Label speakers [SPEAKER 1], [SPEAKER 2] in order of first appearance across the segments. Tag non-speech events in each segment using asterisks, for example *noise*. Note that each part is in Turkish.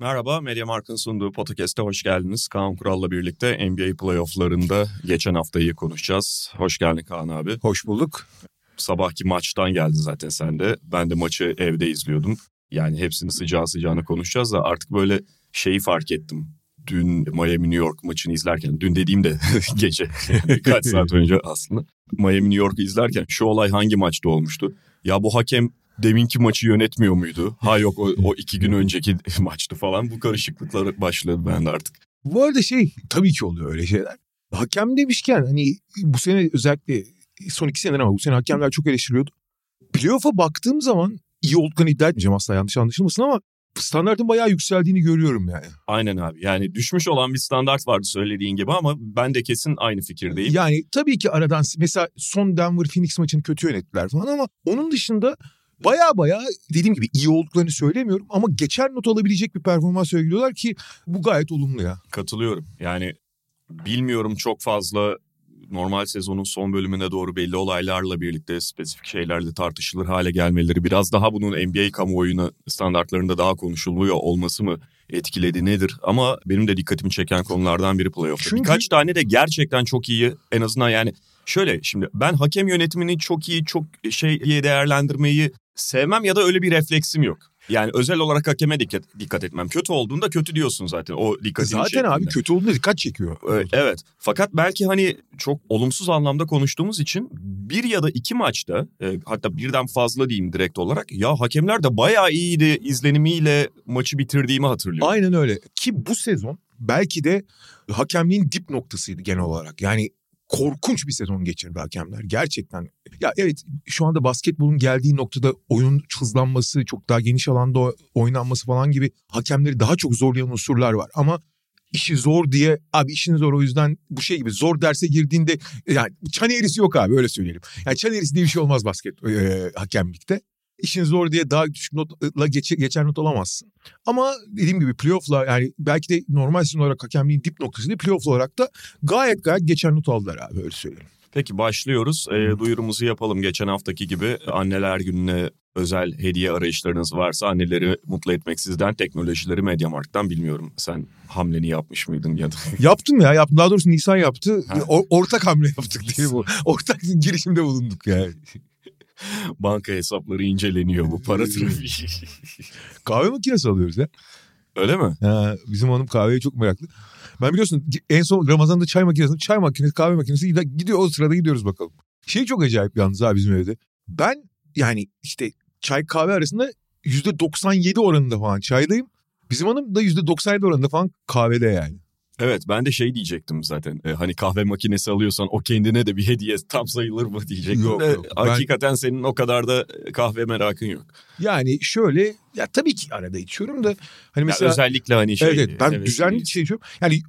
[SPEAKER 1] Merhaba, Mediamarkt'ın sunduğu podcast'e hoş geldiniz. Kaan Kural'la birlikte NBA playofflarında geçen haftayı konuşacağız. Hoş geldin Kaan abi.
[SPEAKER 2] Hoş bulduk.
[SPEAKER 1] Sabahki maçtan geldin zaten sen de. Ben de maçı evde izliyordum. Yani hepsini sıcağı sıcağına konuşacağız da artık böyle şeyi fark ettim. Dün Miami New York maçını izlerken, dün dediğimde *laughs* gece birkaç saat önce aslında. Miami New York'u izlerken şu olay hangi maçta olmuştu? Ya bu hakem deminki maçı yönetmiyor muydu? Ha yok o, o iki gün *laughs* önceki *laughs* maçtı falan. Bu karışıklıklar başladı bende artık.
[SPEAKER 2] Bu arada şey tabii ki oluyor öyle şeyler. Hakem demişken hani bu sene özellikle son iki senedir ama bu sene hakemler çok eleştiriyordu. Playoff'a baktığım zaman iyi olduklarını iddia etmeyeceğim asla yanlış anlaşılmasın ama standartın bayağı yükseldiğini görüyorum yani.
[SPEAKER 1] Aynen abi. Yani düşmüş olan bir standart vardı söylediğin gibi ama ben de kesin aynı fikirdeyim.
[SPEAKER 2] Yani tabii ki aradan mesela son Denver Phoenix maçını kötü yönettiler falan ama onun dışında baya baya dediğim gibi iyi olduklarını söylemiyorum ama geçer not alabilecek bir performans sergiliyorlar ki bu gayet olumlu ya.
[SPEAKER 1] Katılıyorum. Yani bilmiyorum çok fazla normal sezonun son bölümüne doğru belli olaylarla birlikte spesifik şeylerle tartışılır hale gelmeleri biraz daha bunun NBA kamuoyuna standartlarında daha konuşuluyor olması mı etkiledi nedir? Ama benim de dikkatimi çeken konulardan biri playoff'ta.
[SPEAKER 2] Çünkü-
[SPEAKER 1] Birkaç tane de gerçekten çok iyi en azından yani şöyle şimdi ben hakem yönetimini çok iyi çok şey diye değerlendirmeyi sevmem ya da öyle bir refleksim yok. Yani özel olarak hakeme dikkat, dikkat etmem. Kötü olduğunda kötü diyorsun zaten. O dikkatini
[SPEAKER 2] Zaten abi
[SPEAKER 1] çektiğinde.
[SPEAKER 2] kötü olduğunda dikkat çekiyor.
[SPEAKER 1] Evet, evet. Fakat belki hani çok olumsuz anlamda konuştuğumuz için bir ya da iki maçta e, hatta birden fazla diyeyim direkt olarak ya hakemler de bayağı iyiydi izlenimiyle maçı bitirdiğimi hatırlıyorum.
[SPEAKER 2] Aynen öyle. Ki bu sezon belki de hakemliğin dip noktasıydı genel olarak. Yani korkunç bir sezon geçirdi hakemler. Gerçekten. Ya evet şu anda basketbolun geldiği noktada oyun hızlanması, çok daha geniş alanda oynanması falan gibi hakemleri daha çok zorlayan unsurlar var. Ama işi zor diye abi işin zor o yüzden bu şey gibi zor derse girdiğinde yani çan eğrisi yok abi öyle söyleyelim. Yani çan eğrisi diye bir şey olmaz basket e, hakemlikte. İşin zor diye daha düşük notla geç, geçer not alamazsın. Ama dediğim gibi playoff'la yani belki de normal sezon olarak hakemliğin dip noktası değil playoff olarak da gayet gayet geçer not aldılar abi öyle söyleyeyim.
[SPEAKER 1] Peki başlıyoruz. E, duyurumuzu yapalım geçen haftaki gibi anneler gününe özel hediye arayışlarınız varsa anneleri mutlu etmek sizden teknolojileri Mediamarkt'tan bilmiyorum. Sen hamleni yapmış mıydın ya da *laughs*
[SPEAKER 2] Yaptım ya yaptım daha doğrusu Nisan yaptı.
[SPEAKER 1] Ha.
[SPEAKER 2] O- ortak hamle yaptık diye bu. *laughs* Ortak girişimde bulunduk yani. *laughs*
[SPEAKER 1] banka hesapları inceleniyor bu para *laughs* trafiği.
[SPEAKER 2] Kahve makinesi alıyoruz ya.
[SPEAKER 1] Öyle mi?
[SPEAKER 2] Ha, bizim hanım kahveye çok meraklı. Ben biliyorsun en son Ramazan'da çay makinesi, çay makinesi, kahve makinesi gidiyor o sırada gidiyoruz bakalım. Şey çok acayip yalnız abi bizim evde. Ben yani işte çay kahve arasında %97 oranında falan çaydayım. Bizim hanım da %97 oranında falan kahvede yani.
[SPEAKER 1] Evet ben de şey diyecektim zaten. E, hani kahve makinesi alıyorsan o kendine de bir hediye tam sayılır mı diyecektim.
[SPEAKER 2] Yok,
[SPEAKER 1] de,
[SPEAKER 2] yok. Ben-
[SPEAKER 1] Hakikaten senin o kadar da kahve merakın yok.
[SPEAKER 2] Yani şöyle ya tabii ki arada içiyorum da hani
[SPEAKER 1] Ya
[SPEAKER 2] mesela
[SPEAKER 1] özellikle hani şey.
[SPEAKER 2] evet, ben
[SPEAKER 1] evet,
[SPEAKER 2] düzenli şey içiyorum. Yani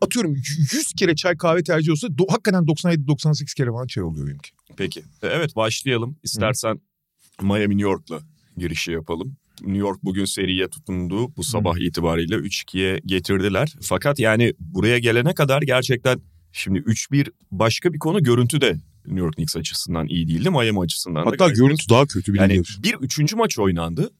[SPEAKER 2] atıyorum 100 kere çay kahve tercih olsa do- hakikaten 97-98 kere falan çay oluyor benimki.
[SPEAKER 1] Peki. E, Evet başlayalım. İstersen Miami New York'la girişi yapalım. New York bugün seriye tutundu. Bu sabah itibariyle 3-2'ye getirdiler. Fakat yani buraya gelene kadar gerçekten şimdi 3-1 başka bir konu görüntü de New York Knicks açısından iyi değildi. Miami açısından da
[SPEAKER 2] Hatta görüntü daha kötü bir
[SPEAKER 1] Yani bir üçüncü maç oynandı.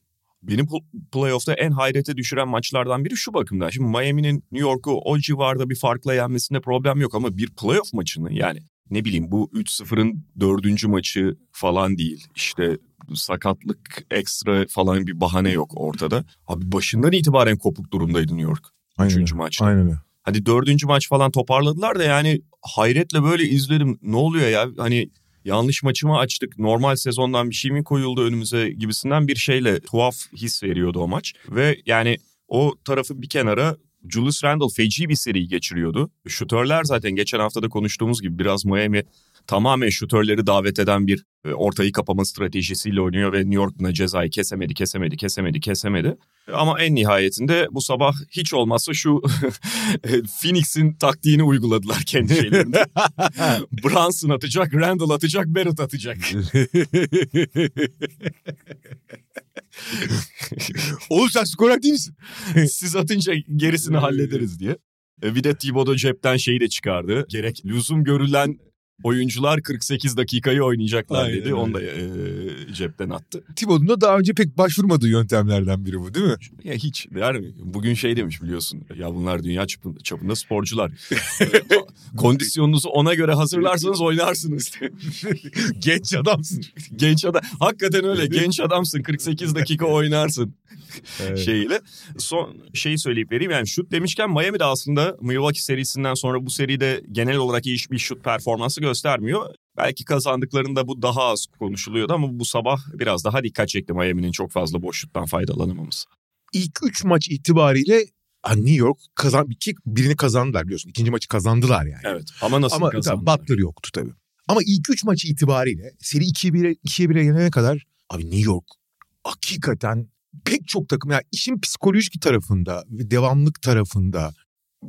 [SPEAKER 1] Benim pl- playoff'ta en hayrete düşüren maçlardan biri şu bakımdan. Şimdi Miami'nin New York'u o civarda bir farkla yenmesinde problem yok ama bir playoff maçını yani ne bileyim bu 3-0'ın dördüncü maçı falan değil. İşte sakatlık ekstra falan bir bahane yok ortada. Abi başından itibaren kopuk durumdaydı New York.
[SPEAKER 2] Aynen
[SPEAKER 1] Üçüncü maçta.
[SPEAKER 2] Aynen öyle.
[SPEAKER 1] Hani dördüncü maç falan toparladılar da yani hayretle böyle izledim. Ne oluyor ya? Hani yanlış maçımı açtık. Normal sezondan bir şey mi koyuldu önümüze gibisinden bir şeyle tuhaf his veriyordu o maç. Ve yani o tarafı bir kenara Julius Randle feci bir seri geçiriyordu. Şutörler zaten geçen haftada konuştuğumuz gibi biraz Miami tamamen şutörleri davet eden bir e, ortayı kapama stratejisiyle oynuyor ve New York'un cezayı kesemedi, kesemedi, kesemedi, kesemedi. Ama en nihayetinde bu sabah hiç olmazsa şu *laughs* Phoenix'in taktiğini uyguladılar kendi şeylerinde. *laughs* Brunson atacak, Randall atacak, Barrett atacak. *laughs*
[SPEAKER 2] Oğlum sen skorer değil misin?
[SPEAKER 1] Siz atınca gerisini hallederiz diye. E, Bir de Thibodeau cepten şeyi de çıkardı. Gerek lüzum görülen oyuncular 48 dakikayı oynayacaklar
[SPEAKER 2] Aynen
[SPEAKER 1] dedi. Onu da e, cepten attı.
[SPEAKER 2] Thibodeau'nun da daha önce pek başvurmadığı yöntemlerden biri bu değil mi?
[SPEAKER 1] Ya hiç der mi? Bugün şey demiş biliyorsun. Ya bunlar dünya çapında, çapında sporcular. *laughs* Kondisyonunuzu ona göre hazırlarsanız oynarsınız. *laughs*
[SPEAKER 2] Genç adamsın.
[SPEAKER 1] Genç adam. Hakikaten öyle. Genç adamsın. 48 dakika oynarsın. şeyiyle. Son şeyi söyleyip vereyim yani şut demişken Miami de aslında Milwaukee serisinden sonra bu seride genel olarak iyi bir şut performansı göstermiyor. Belki kazandıklarında bu daha az konuşuluyordu ama bu sabah biraz daha dikkat çekti Miami'nin çok fazla boş şuttan faydalanamaması.
[SPEAKER 2] İlk üç maç itibariyle New York kazan iki birini kazandılar biliyorsun. İkinci maçı kazandılar yani.
[SPEAKER 1] Evet ama nasıl
[SPEAKER 2] Ama
[SPEAKER 1] kazandılar?
[SPEAKER 2] Butler yoktu tabii. Ama ilk üç maçı itibariyle seri 2'ye 1'e 2'ye 1'e gelene kadar abi New York hakikaten pek çok takım yani işin psikolojik tarafında ve devamlık tarafında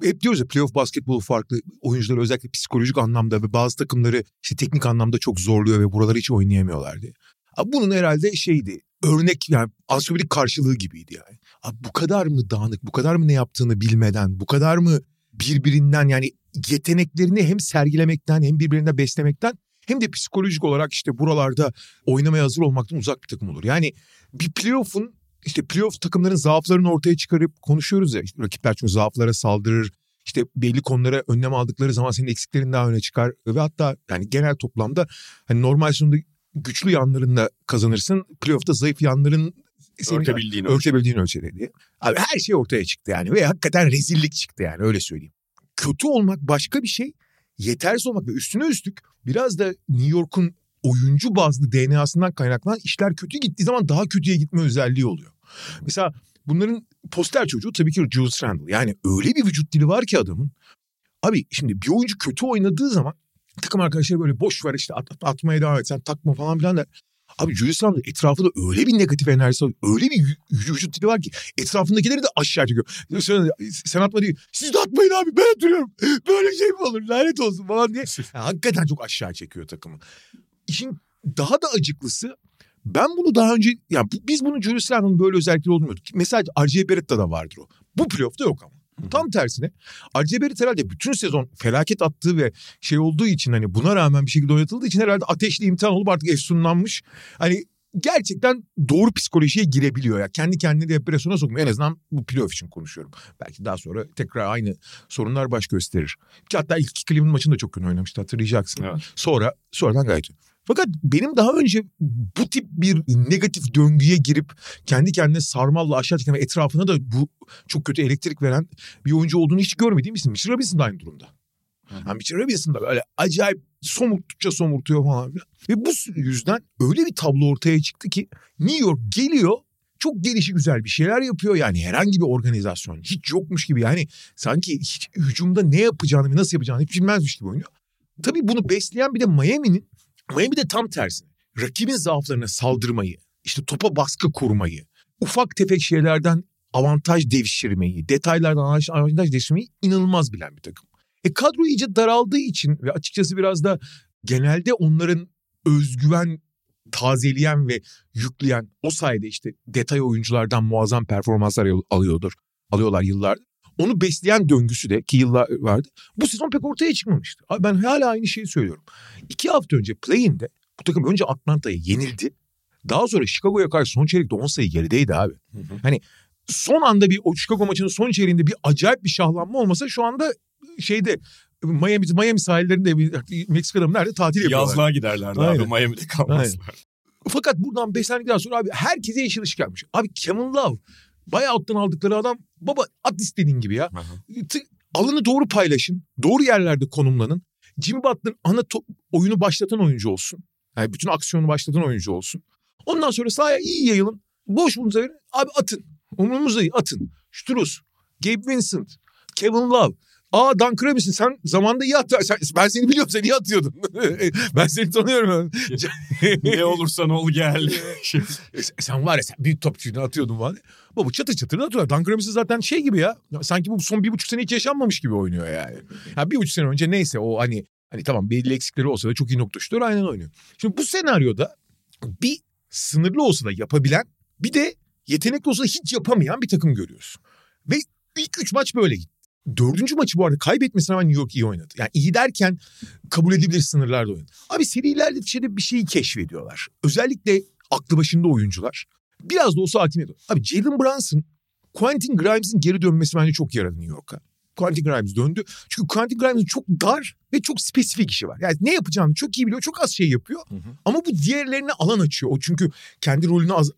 [SPEAKER 2] hep diyoruz ya playoff basketbolu farklı oyuncuları özellikle psikolojik anlamda ve bazı takımları işte teknik anlamda çok zorluyor ve buraları hiç oynayamıyorlar diye. Abi bunun herhalde şeydi örnek yani ansiyometrik karşılığı gibiydi yani. Abi bu kadar mı dağınık bu kadar mı ne yaptığını bilmeden bu kadar mı birbirinden yani yeteneklerini hem sergilemekten hem birbirinden beslemekten hem de psikolojik olarak işte buralarda oynamaya hazır olmaktan uzak bir takım olur. Yani bir playoff'un işte playoff takımların zaaflarını ortaya çıkarıp konuşuyoruz ya. İşte rakipler çünkü zaaflara saldırır. İşte belli konulara önlem aldıkları zaman senin eksiklerin daha öne çıkar. Ve hatta yani genel toplamda hani normal sonunda güçlü yanlarınla kazanırsın. Playoff'ta zayıf yanların senin
[SPEAKER 1] Örtebildiğin ölçü.
[SPEAKER 2] örtebildiğin ölçüde diye. Abi her şey ortaya çıktı yani ve hakikaten rezillik çıktı yani öyle söyleyeyim. Kötü olmak başka bir şey. Yetersiz olmak ve üstüne üstlük biraz da New York'un oyuncu bazlı DNA'sından kaynaklanan işler kötü gittiği zaman daha kötüye gitme özelliği oluyor. Mesela bunların poster çocuğu tabii ki Julius Randle. Yani öyle bir vücut dili var ki adamın. Abi şimdi bir oyuncu kötü oynadığı zaman takım arkadaşları böyle boş ver işte at, at- atmaya devam et sen takma falan filan der. Abi Julius Randle etrafında öyle bir negatif enerjisi var. Öyle bir vü- vücut dili var ki etrafındakileri de aşağı çekiyor. Sen, sen atma değil. Siz de atmayın abi ben atıyorum. Böyle şey mi olur lanet olsun falan diye. *laughs* Yani hakikaten çok aşağı çekiyor takımı. İşin daha da acıklısı ben bunu daha önce ya bu- biz bunu Julius böyle özellikleri olduğunu bilmiyorduk. Mesela R.J. Barrett'ta vardır o. Bu playoff'ta yok ama. Tam tersine R.J. Barrett herhalde bütün sezon felaket attığı ve şey olduğu için hani buna rağmen bir şekilde oynatıldığı için herhalde ateşli imtihan olup artık efsunlanmış. Hani gerçekten doğru psikolojiye girebiliyor ya. Kendi kendini depresyona sokmuyor. En azından bu playoff için konuşuyorum. Belki daha sonra tekrar aynı sorunlar baş gösterir. Hatta ilk iki Cleveland maçında çok kötü oynamıştı hatırlayacaksın.
[SPEAKER 1] Evet.
[SPEAKER 2] Sonra sonradan gayet iyi. Fakat benim daha önce bu tip bir negatif döngüye girip kendi kendine sarmalla aşağı çeken ve etrafına da bu çok kötü elektrik veren bir oyuncu olduğunu hiç görmediğim isim. Mitchell Robinson da aynı durumda. Yani Mitchell Robinson da böyle acayip somurttukça somurtuyor falan filan. Ve bu yüzden öyle bir tablo ortaya çıktı ki New York geliyor çok gelişi güzel bir şeyler yapıyor yani herhangi bir organizasyon hiç yokmuş gibi yani sanki hiç hücumda ne yapacağını ve nasıl yapacağını hiç bilmezmiş gibi oynuyor. Tabii bunu besleyen bir de Miami'nin Miami de tam tersi. Rakibin zaaflarına saldırmayı, işte topa baskı kurmayı, ufak tefek şeylerden avantaj devşirmeyi, detaylardan avantaj- devşirmeyi inanılmaz bilen bir takım. E kadro iyice daraldığı için ve açıkçası biraz da genelde onların özgüven tazeleyen ve yükleyen o sayede işte detay oyunculardan muazzam performanslar al- alıyordur. Alıyorlar yıllar. Onu besleyen döngüsü de ki yıllar vardı. Bu sezon pek ortaya çıkmamıştı. Abi ben hala aynı şeyi söylüyorum. İki hafta önce play-in'de bu takım önce Atlanta'ya yenildi. Daha sonra Chicago'ya karşı son çeyrekte 10 sayı gerideydi abi. Hani son anda bir o Chicago maçının son çeyreğinde bir acayip bir şahlanma olmasa şu anda şeyde Miami, Miami sahillerinde Meksika'da mı nerede tatil yapıyorlar.
[SPEAKER 1] Yazlığa giderlerdi
[SPEAKER 2] Aynen.
[SPEAKER 1] abi Miami'de kalmazlar.
[SPEAKER 2] Fakat buradan beslendikten sonra abi herkese yeşil ışık gelmiş. Abi Kevin Love buyout'tan aldıkları adam baba at istediğin gibi ya. T- Alanı doğru paylaşın. Doğru yerlerde konumlanın. Jimmy Butler ana to- oyunu başlatan oyuncu olsun. Yani bütün aksiyonu başlatan oyuncu olsun. Ondan sonra sahaya iyi yayılın. Boş bulunuza verin. Abi atın. Umurumuzda değil atın. Struz, Gabe Vincent, Kevin Love. Aa Dan Kravis'in sen zamanda iyi at. Sen, ben seni biliyorum sen iyi atıyordun. *laughs* ben seni tanıyorum. *laughs*
[SPEAKER 1] ne olursan ol gel. *laughs*
[SPEAKER 2] sen var ya sen büyük topçuydu atıyordun falan. Baba çatır çatır atıyorlar. Dan Kravis'in zaten şey gibi ya. Sanki bu son bir buçuk sene hiç yaşanmamış gibi oynuyor yani. Ya bir buçuk sene önce neyse o hani Hani tamam belli eksikleri olsa da çok iyi nokta şutör aynen oynuyor. Şimdi bu senaryoda bir sınırlı olsa da yapabilen bir de yetenekli olsa da hiç yapamayan bir takım görüyoruz. Ve ilk üç maç böyle gitti. Dördüncü maçı bu arada kaybetmesine rağmen New York iyi oynadı. Yani iyi derken kabul edilebilir sınırlarda oynadı. Abi seri ilerledikçe bir şeyi keşfediyorlar. Özellikle aklı başında oyuncular. Biraz da olsa hakim ediyor. Abi Jalen Brunson, Quentin Grimes'in geri dönmesi bence çok yaradı New York'a. Quentin Grimes döndü. Çünkü Quentin Grimes'in çok dar ve çok spesifik işi var. Yani ne yapacağını çok iyi biliyor. Çok az şey yapıyor. Hı hı. Ama bu diğerlerine alan açıyor. O çünkü kendi rolünü az,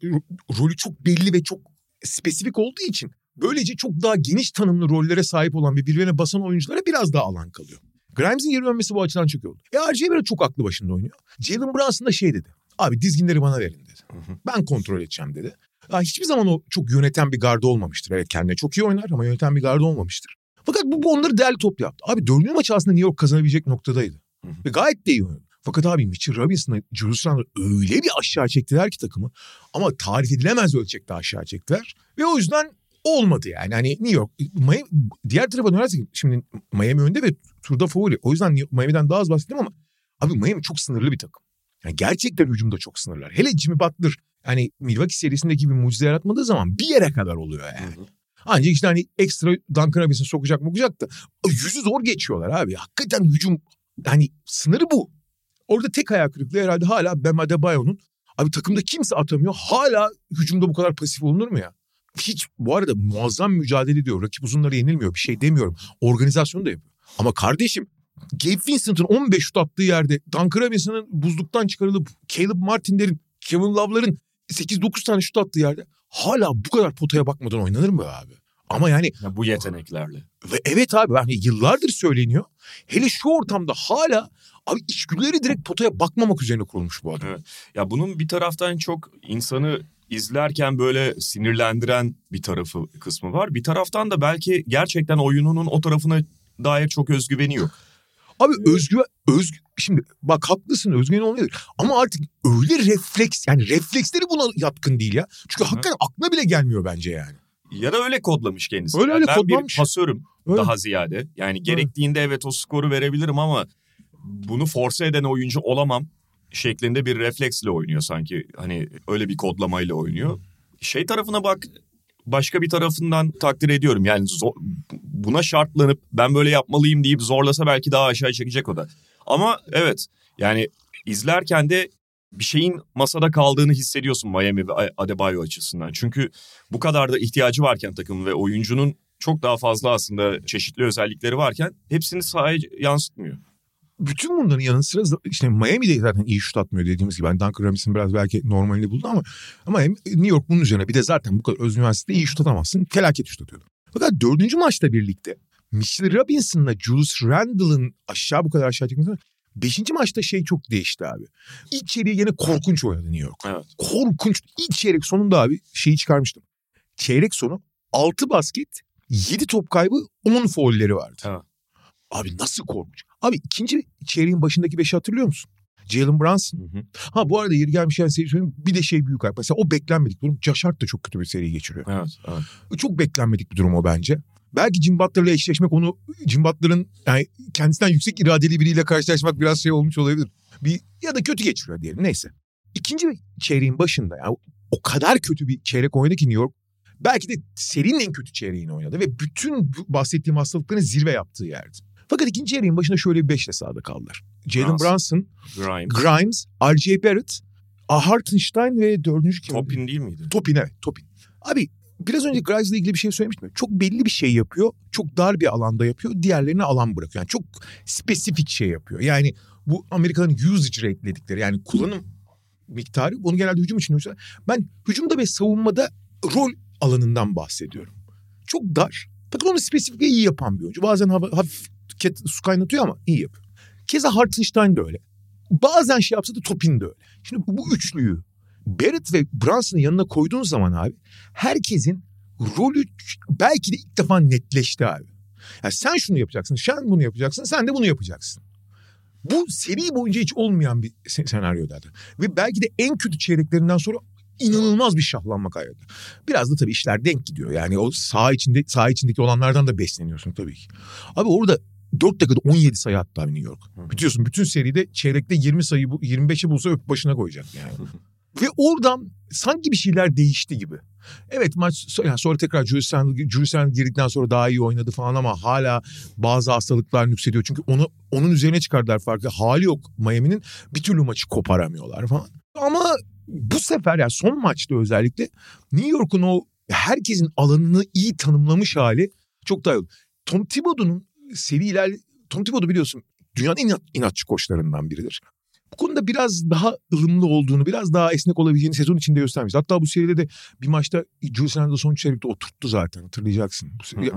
[SPEAKER 2] rolü çok belli ve çok spesifik olduğu için böylece çok daha geniş tanımlı rollere sahip olan ve birbirine basan oyunculara biraz daha alan kalıyor. Grimes'in geri dönmesi bu açıdan çok iyi oldu. E RJ Barrett çok aklı başında oynuyor. Jalen Brunson da şey dedi. Abi dizginleri bana verin dedi. Hı hı. Ben kontrol edeceğim dedi. Ya hiçbir zaman o çok yöneten bir gardı olmamıştır. Evet kendine çok iyi oynar ama yöneten bir gardı olmamıştır. Fakat bu, bu onları değerli toplu yaptı. Abi dördüncü maç aslında New York kazanabilecek noktadaydı. Hı hı. Ve gayet de iyi oynadı. Fakat abi Mitchell Robinson'la Julius Randle öyle bir aşağı çektiler ki takımı. Ama tarif edilemez ölçekte aşağı çektiler. Ve o yüzden olmadı yani. Hani New York, Miami, diğer tarafa dönersek şimdi Miami önde ve turda favori. O yüzden Miami'den daha az bahsettim ama abi Miami çok sınırlı bir takım. Yani gerçekten hücumda çok sınırlar. Hele Jimmy Butler yani Milwaukee serisindeki bir mucize yaratmadığı zaman bir yere kadar oluyor yani. Hı hı. Ancak işte hani ekstra Duncan Robinson'ı sokacak mı da yüzü zor geçiyorlar abi. Hakikaten hücum hani sınırı bu. Orada tek ayak kırıklığı herhalde hala Bam Adebayo'nun abi takımda kimse atamıyor. Hala hücumda bu kadar pasif olunur mu ya? Hiç bu arada muazzam mücadele ediyor. Rakip uzunları yenilmiyor. Bir şey demiyorum. Organizasyonu da yapıyor. Ama kardeşim Gabe Vincent'ın 15 şut attığı yerde Duncan Robinson'ın buzluktan çıkarılıp Caleb Martin'lerin, Kevin Love'ların 8-9 tane şut attığı yerde hala bu kadar potaya bakmadan oynanır mı abi? Ama yani...
[SPEAKER 1] Ya bu yeteneklerle.
[SPEAKER 2] Ve evet abi yani yıllardır söyleniyor. Hele şu ortamda hala abi içgüdüleri direkt potaya bakmamak üzerine kurulmuş bu adam. Evet.
[SPEAKER 1] Ya bunun bir taraftan çok insanı izlerken böyle sinirlendiren bir tarafı kısmı var. Bir taraftan da belki gerçekten oyununun o tarafına dair çok özgüveni yok.
[SPEAKER 2] Abi özgüven, özgü, şimdi bak haklısın özgüven olmayabilir. Ama artık öyle refleks yani refleksleri buna yatkın değil ya. Çünkü Hı. hakikaten aklına bile gelmiyor bence yani.
[SPEAKER 1] Ya da öyle kodlamış kendisi.
[SPEAKER 2] Öyle öyle
[SPEAKER 1] ben
[SPEAKER 2] kodlamış.
[SPEAKER 1] bir pasörüm öyle. daha ziyade. Yani gerektiğinde evet o skoru verebilirim ama bunu force eden oyuncu olamam şeklinde bir refleksle oynuyor sanki. Hani öyle bir kodlamayla oynuyor. Şey tarafına bak başka bir tarafından takdir ediyorum. Yani zor, buna şartlanıp ben böyle yapmalıyım deyip zorlasa belki daha aşağı çekecek o da. Ama evet yani izlerken de bir şeyin masada kaldığını hissediyorsun Miami ve Adebayo açısından. Çünkü bu kadar da ihtiyacı varken takım ve oyuncunun çok daha fazla aslında çeşitli özellikleri varken hepsini sahaya yansıtmıyor.
[SPEAKER 2] Bütün bunların yanı sıra işte Miami'de zaten iyi şut atmıyor dediğimiz gibi. Yani Duncan Robinson biraz belki normalini buldu ama ama New York bunun üzerine bir de zaten bu kadar özgüvensizde iyi şut atamazsın. Felaket şut atıyordu. Fakat dördüncü maçta birlikte Mitchell Robinson'la Julius Randle'ın aşağı bu kadar aşağı çekmesi Beşinci maçta şey çok değişti abi. İlk çeyreği yine korkunç oynadı New York. Evet. Korkunç. İlk çeyrek sonunda abi şeyi çıkarmıştım. Çeyrek sonu 6 basket, 7 top kaybı, 10 foulleri vardı. Evet. Abi nasıl korkunç. Abi ikinci çeyreğin başındaki beşi hatırlıyor musun? Jalen Brunson. Hı hı. Ha bu arada yeri gelmişken seri söyleyeyim. Bir de şey büyük Mesela o beklenmedik durum. Josh Hart da çok kötü bir seri geçiriyor.
[SPEAKER 1] Evet, evet.
[SPEAKER 2] Çok beklenmedik bir durum o bence. Belki Jim Butler'la eşleşmek onu Jim Butler'ın yani kendisinden yüksek iradeli biriyle karşılaşmak biraz şey olmuş olabilir. Bir ya da kötü geçiriyor diyelim neyse. İkinci çeyreğin başında ya o kadar kötü bir çeyrek oynadı ki New York. Belki de serinin en kötü çeyreğini oynadı ve bütün bahsettiğim hastalıkların zirve yaptığı yerdi. Fakat ikinci yarının başında şöyle bir beşle sahada kaldılar. Jalen Brunson, Grimes, Grimes R.J. Barrett, Hartenstein ve dördüncü kim?
[SPEAKER 1] Topin değil miydi?
[SPEAKER 2] Topin evet Topin. Abi biraz önce Grimes'la ilgili bir şey söylemiştim. Çok belli bir şey yapıyor. Çok dar bir alanda yapıyor. Diğerlerine alan bırakıyor. Yani çok spesifik şey yapıyor. Yani bu Amerika'nın usage rate dedikleri yani kullanım miktarı. Bunu genelde hücum için düşünüyorlar. Ben hücumda ve savunmada rol alanından bahsediyorum. Çok dar. Fakat onu spesifik iyi yapan bir oyuncu. Bazen hafif su kaynatıyor ama iyi yapıyor. Keza Hartenstein de öyle. Bazen şey yapsa da Topin de öyle. Şimdi bu üçlüyü Barrett ve Brunson'ın yanına koyduğun zaman abi herkesin rolü belki de ilk defa netleşti abi. Yani sen şunu yapacaksın, sen bunu yapacaksın, sen de bunu yapacaksın. Bu seri boyunca hiç olmayan bir senaryoydu. Ve belki de en kötü çeyreklerinden sonra inanılmaz bir şahlanma kaybetti. Biraz da tabii işler denk gidiyor. Yani o sağ içinde sağ içindeki olanlardan da besleniyorsun tabii ki. Abi orada 4 dakikada 17 sayı hatta New York. Biliyorsun bütün seride çeyrekte 20 sayı 25'i bulsa öp başına koyacak yani. *laughs* Ve oradan sanki bir şeyler değişti gibi. Evet maç yani sonra tekrar Julius Randle, Julius Randle girdikten sonra daha iyi oynadı falan ama hala bazı hastalıklar nüksediyor. Çünkü onu onun üzerine çıkardılar farkı. Hali yok Miami'nin bir türlü maçı koparamıyorlar falan. Ama bu sefer yani son maçta özellikle New York'un o herkesin alanını iyi tanımlamış hali çok daha iyi. Tom Thibodeau'nun seri ilerle... Tom Thibodeau biliyorsun dünyanın en inat, inatçı koçlarından biridir. Bu konuda biraz daha ılımlı olduğunu, biraz daha esnek olabileceğini sezon içinde göstermiş. Hatta bu seride de bir maçta Julius Randle son çeyrekte oturttu zaten hatırlayacaksın. Bu seri,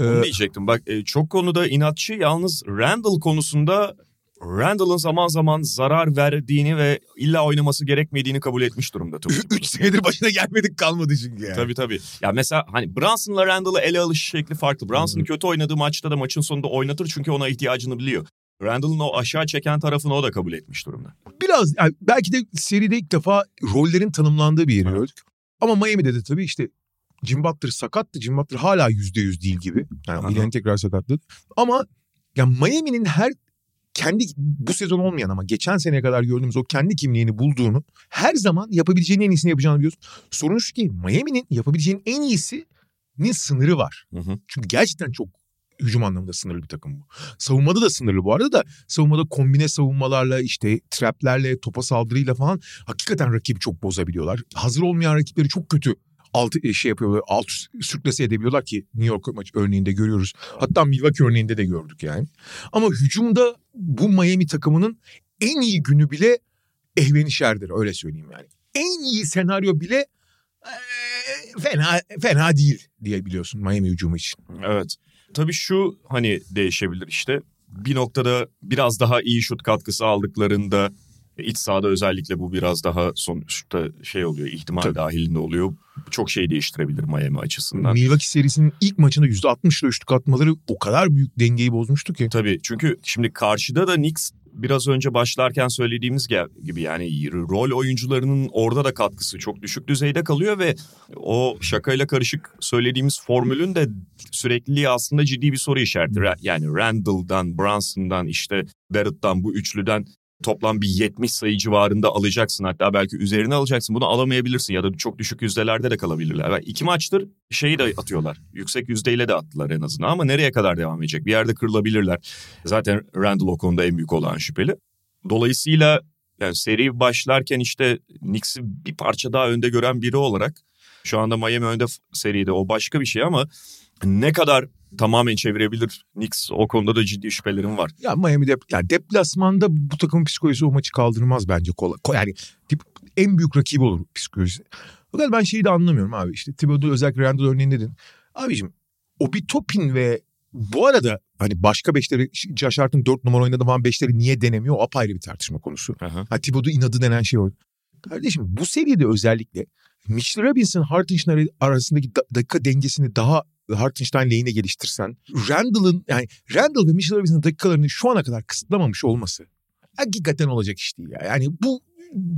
[SPEAKER 1] Onu diyecektim. Bak e, çok konuda inatçı yalnız Randle konusunda Randall'ın zaman zaman zarar verdiğini ve illa oynaması gerekmediğini kabul etmiş durumda.
[SPEAKER 2] Üç senedir başına gelmedik kalmadı çünkü yani.
[SPEAKER 1] Tabii tabii. Ya mesela hani Brunson'la Randall'ı ele alış şekli farklı. Brunson kötü oynadığı maçta da maçın sonunda oynatır çünkü ona ihtiyacını biliyor. Randall'ın o aşağı çeken tarafını o da kabul etmiş durumda.
[SPEAKER 2] Biraz yani belki de seride ilk defa rollerin tanımlandığı bir yeri evet. gördük. Ama Miami'de de tabii işte Jim Butler sakattı. Jim Butler hala yüzde yüz değil gibi. Yani bileğini tekrar sakatladı. Ama yani Miami'nin her kendi bu sezon olmayan ama geçen seneye kadar gördüğümüz o kendi kimliğini bulduğunu her zaman yapabileceğinin en iyisini yapacağını biliyorsun. Sorun şu ki Miami'nin yapabileceğinin en iyisinin sınırı var. Hı hı. Çünkü gerçekten çok hücum anlamında sınırlı bir takım bu. Savunmada da sınırlı bu arada da savunmada kombine savunmalarla işte traplerle topa saldırıyla falan hakikaten rakibi çok bozabiliyorlar. Hazır olmayan rakipleri çok kötü alt e, şey yapıyorlar, alt sürklese edebiliyorlar ki New York maç örneğinde görüyoruz. Hatta Milwaukee örneğinde de gördük yani. Ama hücumda bu Miami takımının en iyi günü bile ehvenişerdir öyle söyleyeyim yani. En iyi senaryo bile e, fena fena değil diye biliyorsun Miami hücumu için.
[SPEAKER 1] Evet. Tabii şu hani değişebilir işte. Bir noktada biraz daha iyi şut katkısı aldıklarında iç sahada özellikle bu biraz daha sonuçta şey oluyor ihtimal Tabii. dahilinde oluyor. Çok şey değiştirebilir Miami açısından.
[SPEAKER 2] Milwaukee serisinin ilk maçında %60'la üçlük atmaları o kadar büyük dengeyi bozmuştu ki.
[SPEAKER 1] Tabii çünkü şimdi karşıda da Knicks biraz önce başlarken söylediğimiz gibi yani rol oyuncularının orada da katkısı çok düşük düzeyde kalıyor ve o şakayla karışık söylediğimiz formülün de sürekliliği aslında ciddi bir soru işareti. Yani Randall'dan, Brunson'dan işte Barrett'tan bu üçlüden toplam bir 70 sayı civarında alacaksın. Hatta belki üzerine alacaksın. Bunu alamayabilirsin ya da çok düşük yüzdelerde de kalabilirler. Yani iki maçtır şeyi de atıyorlar. Yüksek yüzdeyle de attılar en azından ama nereye kadar devam edecek? Bir yerde kırılabilirler. Zaten Randall o konuda en büyük olan şüpheli. Dolayısıyla yani seri başlarken işte Knicks'i bir parça daha önde gören biri olarak şu anda Miami önde seride o başka bir şey ama ne kadar tamamen çevirebilir Knicks. O konuda da ciddi şüphelerim var.
[SPEAKER 2] Ya Miami'de yani deplasmanda bu takımın psikolojisi o maçı kaldırmaz bence kolay. Yani tip, en büyük rakibi olur psikolojisi. Fakat ben şeyi de anlamıyorum abi. İşte Thibodeau özellikle Randall örneğinde dedin. Abicim o bir topin ve bu arada hani başka beşleri Josh Hart'ın dört numara oynadığı falan beşleri niye denemiyor o apayrı bir tartışma konusu. Aha. Ha, Thibodeau inadı denen şey orada. Kardeşim bu seride özellikle Mitchell Robinson Hartenstein arasındaki dakika dengesini daha Hartenstein lehine geliştirsen Randall'ın yani Randall ve Mitchell Robinson'ın dakikalarını şu ana kadar kısıtlamamış olması hakikaten olacak iş değil ya. Yani bu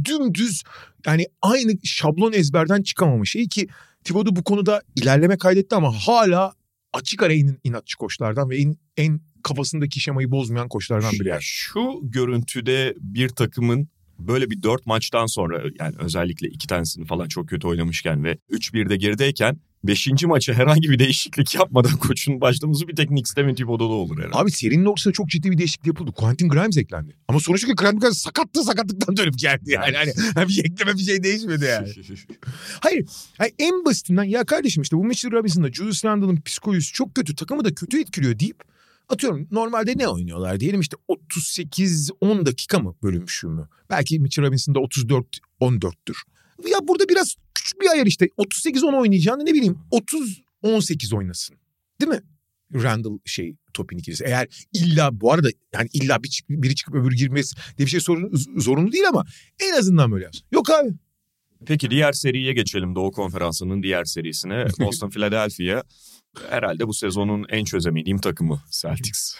[SPEAKER 2] dümdüz yani aynı şablon ezberden çıkamamış şey ki Thibodeau bu konuda ilerleme kaydetti ama hala açık ara inatçı koçlardan ve en, en kafasındaki şemayı bozmayan koçlardan biri.
[SPEAKER 1] Yani. Şu görüntüde bir takımın böyle bir dört maçtan sonra yani özellikle iki tanesini falan çok kötü oynamışken ve 3-1'de gerideyken Beşinci maça herhangi bir değişiklik yapmadan *laughs* koçun başlaması bir tek Knicks Devin Thibodeau'da olur herhalde.
[SPEAKER 2] Abi serinin ortasında çok ciddi bir değişiklik yapıldı. Quentin Grimes eklendi. Ama sonuçta Quentin Grimes sakattı sakatlıktan *laughs* dönüp geldi yani. Hani, hani bir ekleme bir şey değişmedi yani. *laughs* Hayır. Yani en basitinden ya kardeşim işte bu Mitchell Robinson'da Julius Randle'ın psikolojisi çok kötü. Takımı da kötü etkiliyor deyip atıyorum normalde ne oynuyorlar diyelim işte 38-10 dakika mı bölünmüşüm mü? Belki Mitchell Robinson'da 34-14'tür. Ya burada biraz küçük bir ayar işte 38-10 oynayacağını ne bileyim 30-18 oynasın. Değil mi? Randall şey topin ikilisi. Eğer illa bu arada yani illa bir, biri çıkıp öbürü girmesi diye bir şey sorun, zorunlu değil ama en azından böyle yapsın. Yok abi.
[SPEAKER 1] Peki diğer seriye geçelim Doğu Konferansı'nın diğer serisine. *laughs* Boston Philadelphia. Herhalde bu sezonun en çözemediğim takımı Celtics.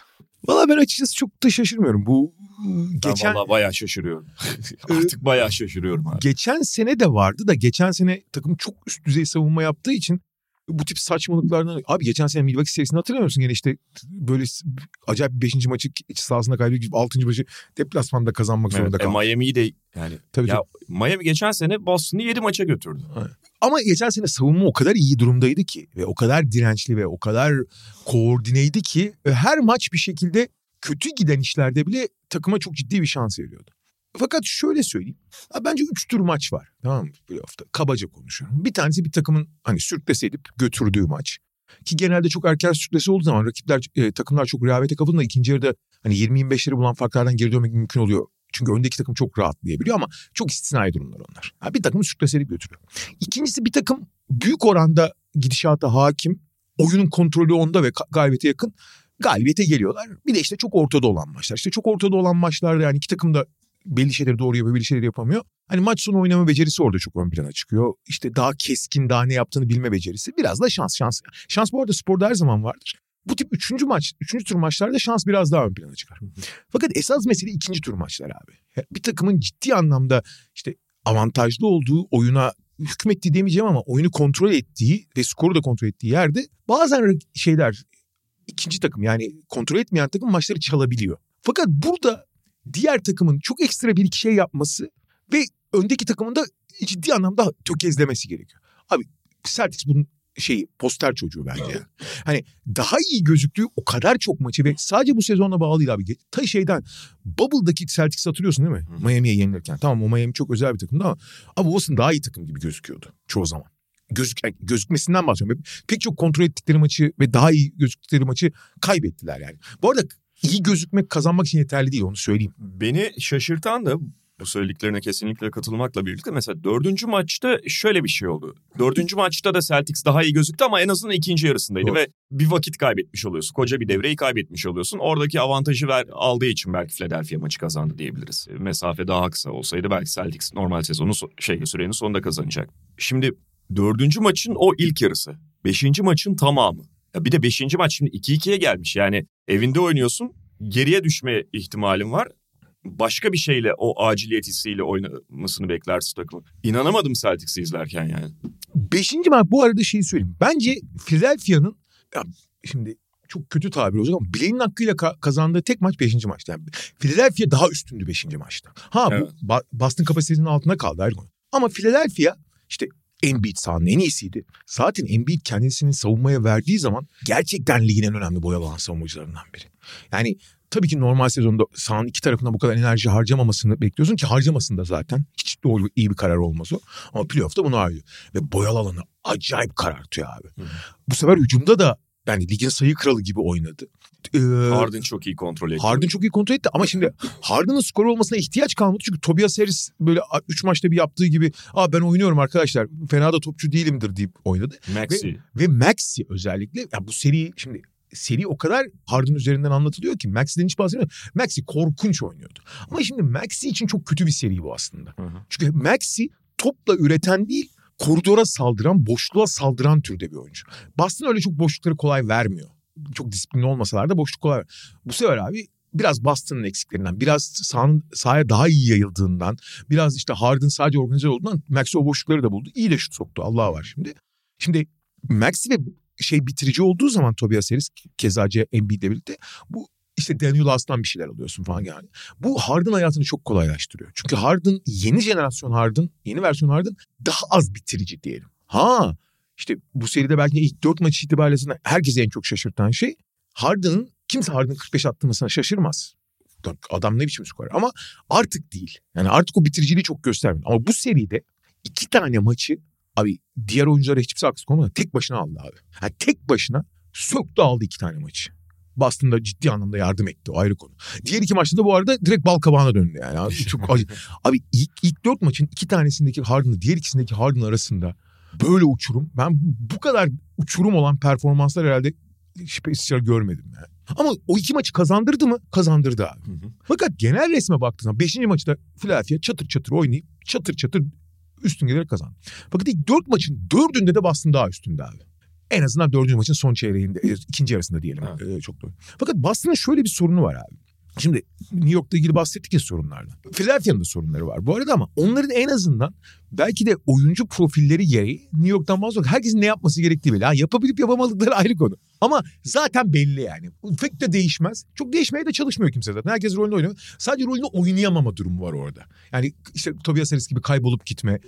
[SPEAKER 2] Valla ben açıkçası çok da şaşırmıyorum. Bu
[SPEAKER 1] Ben
[SPEAKER 2] geçen
[SPEAKER 1] valla bayağı şaşırıyorum. *laughs* Artık bayağı şaşırıyorum abi.
[SPEAKER 2] geçen sene de vardı da geçen sene takım çok üst düzey savunma yaptığı için bu tip saçmalıklardan abi geçen sene Milwaukee serisini hatırlamıyor musun? Gene işte böyle acayip bir 5. maçı iç sahasında kaybedip 6. maçı deplasmanda kazanmak
[SPEAKER 1] Evet,
[SPEAKER 2] zorunda
[SPEAKER 1] e,
[SPEAKER 2] kaldı.
[SPEAKER 1] Miami'yi de yani
[SPEAKER 2] Tabii,
[SPEAKER 1] ya
[SPEAKER 2] tabii.
[SPEAKER 1] Miami geçen sene Boston'ı 7 maça götürdü.
[SPEAKER 2] Ama geçen sene savunma o kadar iyi durumdaydı ki ve o kadar dirençli ve o kadar koordineydi ki e, her maç bir şekilde kötü giden işlerde bile takıma çok ciddi bir şans veriyordu. Fakat şöyle söyleyeyim. Ha, Bence üç tür maç var. Tamam mı? Playoff'ta. Kabaca konuşuyorum. Bir tanesi bir takımın hani sürklese edip götürdüğü maç. Ki genelde çok erken sürklese olduğu zaman rakipler, e, takımlar çok rehavete kapıldığında ikinci yarıda hani 20-25'leri bulan farklardan geri dönmek mümkün oluyor. Çünkü öndeki takım çok rahatlayabiliyor ama çok istisnai durumlar onlar. Ha, bir takım sürklese edip götürüyor. İkincisi bir takım büyük oranda gidişata hakim. Oyunun kontrolü onda ve galibiyete yakın. Galibiyete geliyorlar. Bir de işte çok ortada olan maçlar. İşte çok ortada olan maçlarda yani iki takım da belli şeyleri doğru yapıyor, belli şeyleri yapamıyor. Hani maç sonu oynama becerisi orada çok ön plana çıkıyor. İşte daha keskin, daha ne yaptığını bilme becerisi. Biraz da şans, şans. Şans bu arada sporda her zaman vardır. Bu tip üçüncü maç, üçüncü tur maçlarda şans biraz daha ön plana çıkar. Fakat esas mesele ikinci tur maçlar abi. Bir takımın ciddi anlamda işte avantajlı olduğu oyuna hükmettiği demeyeceğim ama oyunu kontrol ettiği ve skoru da kontrol ettiği yerde bazen şeyler ikinci takım yani kontrol etmeyen takım maçları çalabiliyor. Fakat burada diğer takımın çok ekstra bir iki şey yapması ve öndeki takımın da ciddi anlamda tökezlemesi gerekiyor. Abi Celtics bunun şeyi poster çocuğu bence. yani. Hani daha iyi gözüktüğü o kadar çok maçı ve sadece bu sezonla bağlı değil abi. Ta şeyden Bubble'daki Celtics hatırlıyorsun değil mi? Miami'ye yenilirken. Tamam o Miami çok özel bir takımdı ama abi Boston daha iyi takım gibi gözüküyordu çoğu zaman. Gözük, yani gözükmesinden bahsediyorum. Pek çok kontrol ettikleri maçı ve daha iyi gözüktükleri maçı kaybettiler yani. Bu arada iyi gözükmek kazanmak için yeterli değil onu söyleyeyim.
[SPEAKER 1] Beni şaşırtan da bu söylediklerine kesinlikle katılmakla birlikte mesela dördüncü maçta şöyle bir şey oldu. Dördüncü maçta da Celtics daha iyi gözüktü ama en azından ikinci yarısındaydı
[SPEAKER 2] Doğru.
[SPEAKER 1] ve bir vakit kaybetmiş oluyorsun. Koca bir devreyi kaybetmiş oluyorsun. Oradaki avantajı ver, aldığı için belki Philadelphia maçı kazandı diyebiliriz. Mesafe daha kısa olsaydı belki Celtics normal sezonu so- şey sürenin sonunda kazanacak. Şimdi dördüncü maçın o ilk yarısı. Beşinci maçın tamamı. Ya bir de beşinci maç şimdi 2-2'ye gelmiş. Yani evinde oynuyorsun. Geriye düşme ihtimalin var başka bir şeyle o aciliyet hissiyle oynamasını beklersin takımı. İnanamadım Celtics'i izlerken yani.
[SPEAKER 2] Beşinci maç bu arada şeyi söyleyeyim. Bence Philadelphia'nın şimdi çok kötü tabir olacak ama bileğinin hakkıyla ka- kazandığı tek maç beşinci maçtı. Yani Philadelphia daha üstündü beşinci maçta. Ha
[SPEAKER 1] Evet.
[SPEAKER 2] bu Ba- Boston kapasitesinin altında kaldı ayrı konu. Ama Philadelphia işte Embiid sahanın en iyisiydi. Zaten Embiid kendisini savunmaya verdiği zaman gerçekten ligin en önemli boy alan savunmacılarından biri. Yani tabii ki normal sezonda sahanın iki tarafında bu kadar enerji harcamamasını bekliyorsun ki harcamasın da zaten. Hiç doğru iyi bir karar olmaz o. Ama playoff'ta bunu harcıyor. Ve boyal alanı acayip karartıyor abi.
[SPEAKER 1] Hı.
[SPEAKER 2] Bu sefer hücumda da yani ligin sayı kralı gibi oynadı. Ee,
[SPEAKER 1] Harden çok iyi kontrol etti.
[SPEAKER 2] Harden çok iyi kontrol etti ama şimdi *laughs* Harden'ın skoru olmasına ihtiyaç kalmadı. Çünkü Tobias Harris böyle 3 maçta bir yaptığı gibi Aa ben oynuyorum arkadaşlar fena da topçu değilimdir deyip oynadı.
[SPEAKER 1] Maxi.
[SPEAKER 2] Ve Maxi özellikle ya bu seri şimdi seri o kadar Harden üzerinden anlatılıyor ki Maxi'den hiç bahsetmiyorum. Maxi korkunç oynuyordu. Ama şimdi Maxi için çok kötü bir seri bu aslında.
[SPEAKER 1] Hı hı.
[SPEAKER 2] Çünkü Maxi topla üreten değil koridora saldıran, boşluğa saldıran türde bir oyuncu. Boston öyle çok boşlukları kolay vermiyor. Çok disiplinli olmasalar da boşluk kolay ver- Bu sefer abi biraz Boston'ın eksiklerinden, biraz sahanın sahaya daha iyi yayıldığından, biraz işte Harden sadece organize olduğundan Maxi o boşlukları da buldu. İyi de şut soktu. Allah var şimdi. Şimdi Maxi ve şey bitirici olduğu zaman Tobias Harris keza Embiid'le birlikte bu işte Daniel Aslan bir şeyler alıyorsun falan yani. Bu Harden hayatını çok kolaylaştırıyor. Çünkü Harden yeni jenerasyon Harden, yeni versiyon Harden daha az bitirici diyelim. Ha işte bu seride belki ilk dört maç itibariyle herkesi en çok şaşırtan şey Harden'ın kimse Harden'ın 45 attırmasına şaşırmaz. Adam ne biçim skor ama artık değil. Yani artık o bitiriciliği çok göstermiyor. Ama bu seride iki tane maçı abi diğer oyunculara hiçbir şey olmadan tek başına aldı abi. Yani tek başına söktü aldı iki tane maçı. Boston'da ciddi anlamda yardım etti o ayrı konu. Diğer iki maçta da bu arada direkt bal kabağına döndü yani. Çok acı. *laughs* Abi ilk, ilk dört maçın iki tanesindeki Harden'la diğer ikisindeki Harden arasında böyle uçurum. Ben bu kadar uçurum olan performanslar herhalde hiç görmedim yani. Ama o iki maçı kazandırdı mı? Kazandırdı abi.
[SPEAKER 1] Hı hı.
[SPEAKER 2] Fakat genel resme baktığın zaman 5. maçta Philadelphia çatır çatır oynayıp çatır çatır üstün gelerek kazandı. Fakat ilk dört maçın dördünde de Boston daha üstünde abi. En azından dördüncü maçın son çeyreğinde, ikinci yarısında diyelim.
[SPEAKER 1] Evet.
[SPEAKER 2] E, çok doğru. Fakat Boston'ın şöyle bir sorunu var abi. Şimdi New York'ta ilgili bahsettik ya sorunlardan. Philadelphia'nın da sorunları var bu arada ama onların en azından belki de oyuncu profilleri gereği New York'tan bahsediyor. Herkesin ne yapması gerektiği belli. Ha, yapabilip yapamadıkları *laughs* ayrı konu. Ama zaten belli yani. Pek de değişmez. Çok değişmeye de çalışmıyor kimse zaten. Herkes rolünü oynuyor. Sadece rolünü oynayamama durumu var orada. Yani işte Tobias Harris gibi kaybolup gitme.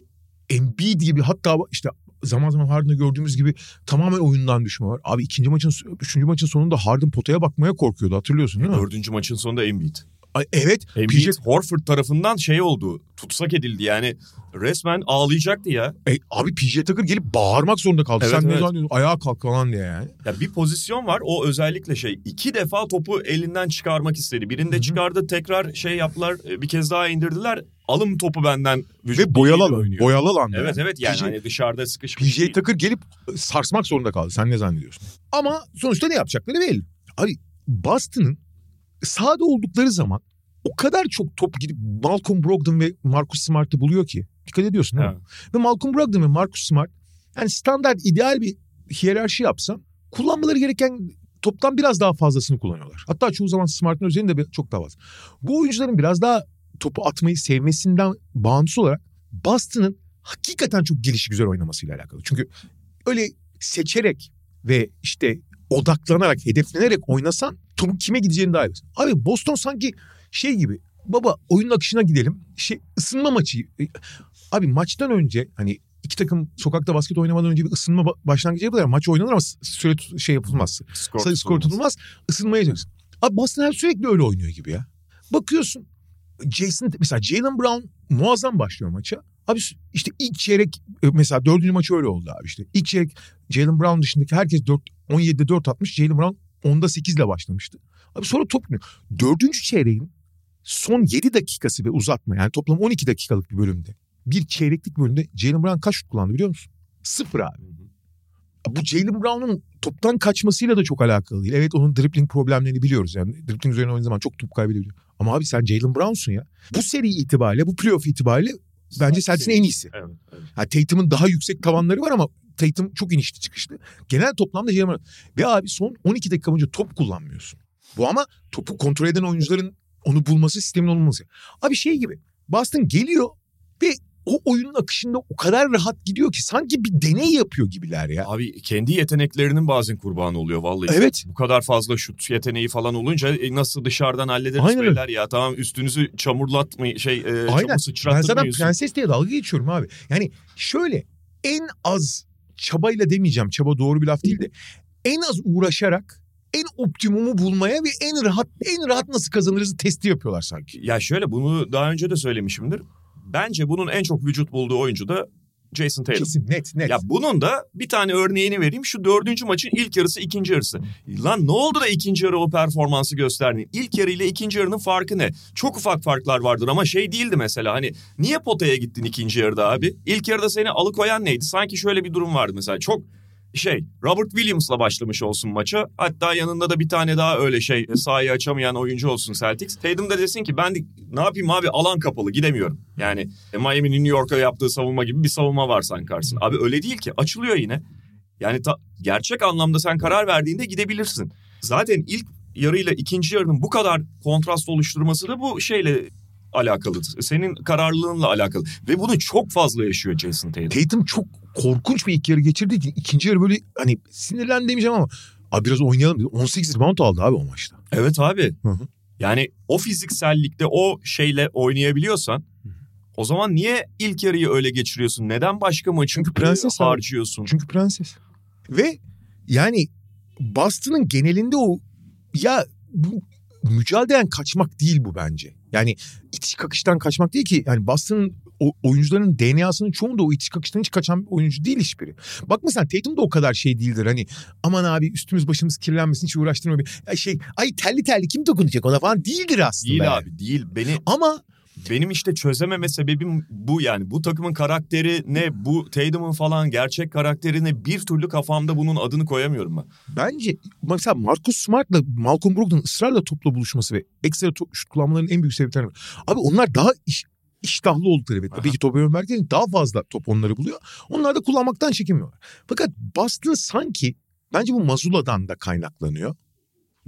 [SPEAKER 2] Embiid gibi hatta işte zaman zaman Harden'da gördüğümüz gibi tamamen oyundan düşme var. Abi ikinci maçın, üçüncü maçın sonunda Harden potaya bakmaya korkuyordu hatırlıyorsun değil mi?
[SPEAKER 1] Dördüncü maçın sonunda Embiid.
[SPEAKER 2] Ay, evet.
[SPEAKER 1] Embiid
[SPEAKER 2] PJ
[SPEAKER 1] Horford tarafından şey oldu. Tutsak edildi yani. Resmen ağlayacaktı ya.
[SPEAKER 2] E, abi PJ Tucker gelip bağırmak zorunda kaldı.
[SPEAKER 1] Evet,
[SPEAKER 2] Sen ne
[SPEAKER 1] evet.
[SPEAKER 2] zannediyorsun? Ayağa kalk falan diye yani.
[SPEAKER 1] Ya bir pozisyon var o özellikle şey iki defa topu elinden çıkarmak istedi. Birinde
[SPEAKER 2] Hı hı.
[SPEAKER 1] çıkardı tekrar şey yaptılar e, bir kez daha indirdiler. Alın topu benden. vücut
[SPEAKER 2] Ve boyalı
[SPEAKER 1] oynuyor.
[SPEAKER 2] Boyalı alanda.
[SPEAKER 1] Evet evet yani
[SPEAKER 2] PJ
[SPEAKER 1] hani dışarıda sıkışmış.
[SPEAKER 2] PJ
[SPEAKER 1] değil.
[SPEAKER 2] Tucker gelip sarsmak zorunda kaldı. Sen ne zannediyorsun? Ama sonuçta ne yapacakları belli. Abi Boston'ın sahada oldukları zaman o kadar çok top gidip Malcolm Brogdon ve Marcus Smart'ı buluyor ki. Dikkat ediyorsun değil mi? Ve Malcolm Brogdon ve Marcus Smart yani standart ideal bir hiyerarşi yapsam kullanmaları gereken toptan biraz daha fazlasını kullanıyorlar. Hatta çoğu zaman Smart'ın üzerinde bir- çok daha fazla. Bu oyuncuların biraz daha topu atmayı sevmesinden bağımsız olarak Boston'ın hakikaten çok gelişi güzel oynamasıyla alakalı. Çünkü öyle seçerek ve işte odaklanarak, hedeflenerek oynasan topun kime gideceğini daha iyi. Abi Boston sanki şey gibi baba oyunun akışına gidelim. Şey ısınma maçı. E, Abi maçtan önce hani iki takım sokakta basket oynamadan önce bir ısınma ba- başlangıcı yapılır. Maç oynanır ama süre şey yapılmaz.
[SPEAKER 1] Skor
[SPEAKER 2] Sayı skor tutulmaz. Isınmaya çalışsın. Abi Boston her sürekli öyle oynuyor gibi ya. Bakıyorsun Jason mesela Jalen Brown muazzam başlıyor maça. Abi işte ilk çeyrek e, mesela dördüncü maçı öyle oldu abi işte. İlk çeyrek Jalen Brown dışındaki herkes 4, 17'de 4 atmış. Jalen Brown 10'da 8 ile başlamıştı. Abi sonra top. Dördüncü çeyreğin son 7 dakikası ve uzatma yani toplam 12 dakikalık bir bölümde. Bir çeyreklik bölümde Jalen Brown kaç şut kullandı biliyor musun? Sıfır abi. Bu Jalen Brown'un toptan kaçmasıyla da çok alakalı değil. Evet onun dribbling problemlerini biliyoruz. Yani dribbling üzerine oynadığı zaman çok top kaybedebiliyor. Ama abi sen Jalen Brown'sun ya. Bu seri itibariyle, bu playoff itibariyle bence Celtics'in en iyisi.
[SPEAKER 1] Evet, evet.
[SPEAKER 2] Ha, Tatum'un daha yüksek tavanları var ama Tatum çok inişli çıkışlı. Genel toplamda Jalen. Ve abi son 12 dakika boyunca top kullanmıyorsun. Bu ama topu kontrol eden oyuncuların onu bulması, sistemin olması. Abi şey gibi Boston geliyor ve o oyunun akışında o kadar rahat gidiyor ki sanki bir deney yapıyor gibiler ya.
[SPEAKER 1] Abi kendi yeteneklerinin bazen kurbanı oluyor vallahi.
[SPEAKER 2] Evet.
[SPEAKER 1] Bu kadar fazla şut yeteneği falan olunca e, nasıl dışarıdan hallederiz
[SPEAKER 2] Aynen
[SPEAKER 1] beyler ya. Tamam üstünüzü çamurlatmayın şey e,
[SPEAKER 2] Aynen.
[SPEAKER 1] çamur
[SPEAKER 2] Ben
[SPEAKER 1] sıçrattırmayın.
[SPEAKER 2] zaten prenses diye dalga geçiyorum abi. Yani şöyle en az çabayla demeyeceğim. Çaba doğru bir laf değil de en az uğraşarak en optimumu bulmaya ve en rahat en rahat nasıl kazanırız testi yapıyorlar sanki.
[SPEAKER 1] Ya şöyle bunu daha önce de söylemişimdir. Bence bunun en çok vücut bulduğu oyuncu da Jason Tatum.
[SPEAKER 2] Kesin net net.
[SPEAKER 1] Ya bunun da bir tane örneğini vereyim. Şu dördüncü maçın ilk yarısı ikinci yarısı. Lan ne oldu da ikinci yarı o performansı gösterdin? İlk yarı ile ikinci yarının farkı ne? Çok ufak farklar vardır ama şey değildi mesela. Hani niye potaya gittin ikinci yarıda abi? İlk yarıda seni alıkoyan neydi? Sanki şöyle bir durum vardı mesela. Çok şey Robert Williams'la başlamış olsun maça. Hatta yanında da bir tane daha öyle şey sahayı açamayan oyuncu olsun Celtics. Tatum da desin ki ben de ne yapayım abi alan kapalı gidemiyorum. Yani e, Miami'nin New York'a yaptığı savunma gibi bir savunma var sanki karşısında. Abi öyle değil ki açılıyor yine. Yani ta- gerçek anlamda sen karar verdiğinde gidebilirsin. Zaten ilk yarıyla ikinci yarının bu kadar kontrast oluşturması da bu şeyle alakalı. Senin kararlılığınla alakalı. Ve bunu çok fazla yaşıyor Jason Tatum.
[SPEAKER 2] Tatum çok korkunç bir ilk yarı geçirdiği için ikinci yarı böyle hani sinirlen demeyeceğim ama abi biraz oynayalım. dedi. 18 rebound aldı abi o maçta.
[SPEAKER 1] Evet abi.
[SPEAKER 2] Hı hı.
[SPEAKER 1] Yani o fiziksellikte o şeyle oynayabiliyorsan o zaman niye ilk yarıyı öyle geçiriyorsun? Neden başka maçı
[SPEAKER 2] Çünkü prenses abi.
[SPEAKER 1] harcıyorsun?
[SPEAKER 2] Çünkü prenses. Ve yani Boston'ın genelinde o ya bu mücadeleden kaçmak değil bu bence. Yani itiş kakıştan kaçmak değil ki. Yani Boston'ın o oyuncuların DNA'sının çoğunda o itiş kakıştan hiç kaçan bir oyuncu değil hiçbiri. Bak mesela Tatum da o kadar şey değildir. Hani aman abi üstümüz başımız kirlenmesin hiç uğraştırma. bir- Ya şey ay telli telli kim dokunacak ona falan değildir aslında.
[SPEAKER 1] Değil
[SPEAKER 2] yani.
[SPEAKER 1] abi değil. Beni
[SPEAKER 2] Ama
[SPEAKER 1] benim işte çözememe sebebim bu yani. Bu takımın karakteri ne? Bu Tatum'un falan gerçek karakteri ne? Bir türlü kafamda bunun adını koyamıyorum ben.
[SPEAKER 2] Bence mesela Marcus Smart'la Malcolm Brogdon'un ısrarla topla buluşması ve ekstra top, şut kullanmalarının en büyük sebeplerinden. Abi onlar daha iş, iştahlı oldukları evet. Tabii ki top oyun merkezinde daha fazla top onları buluyor. Onlar da kullanmaktan çekinmiyorlar. Fakat Boston sanki bence bu Mazula'dan da kaynaklanıyor.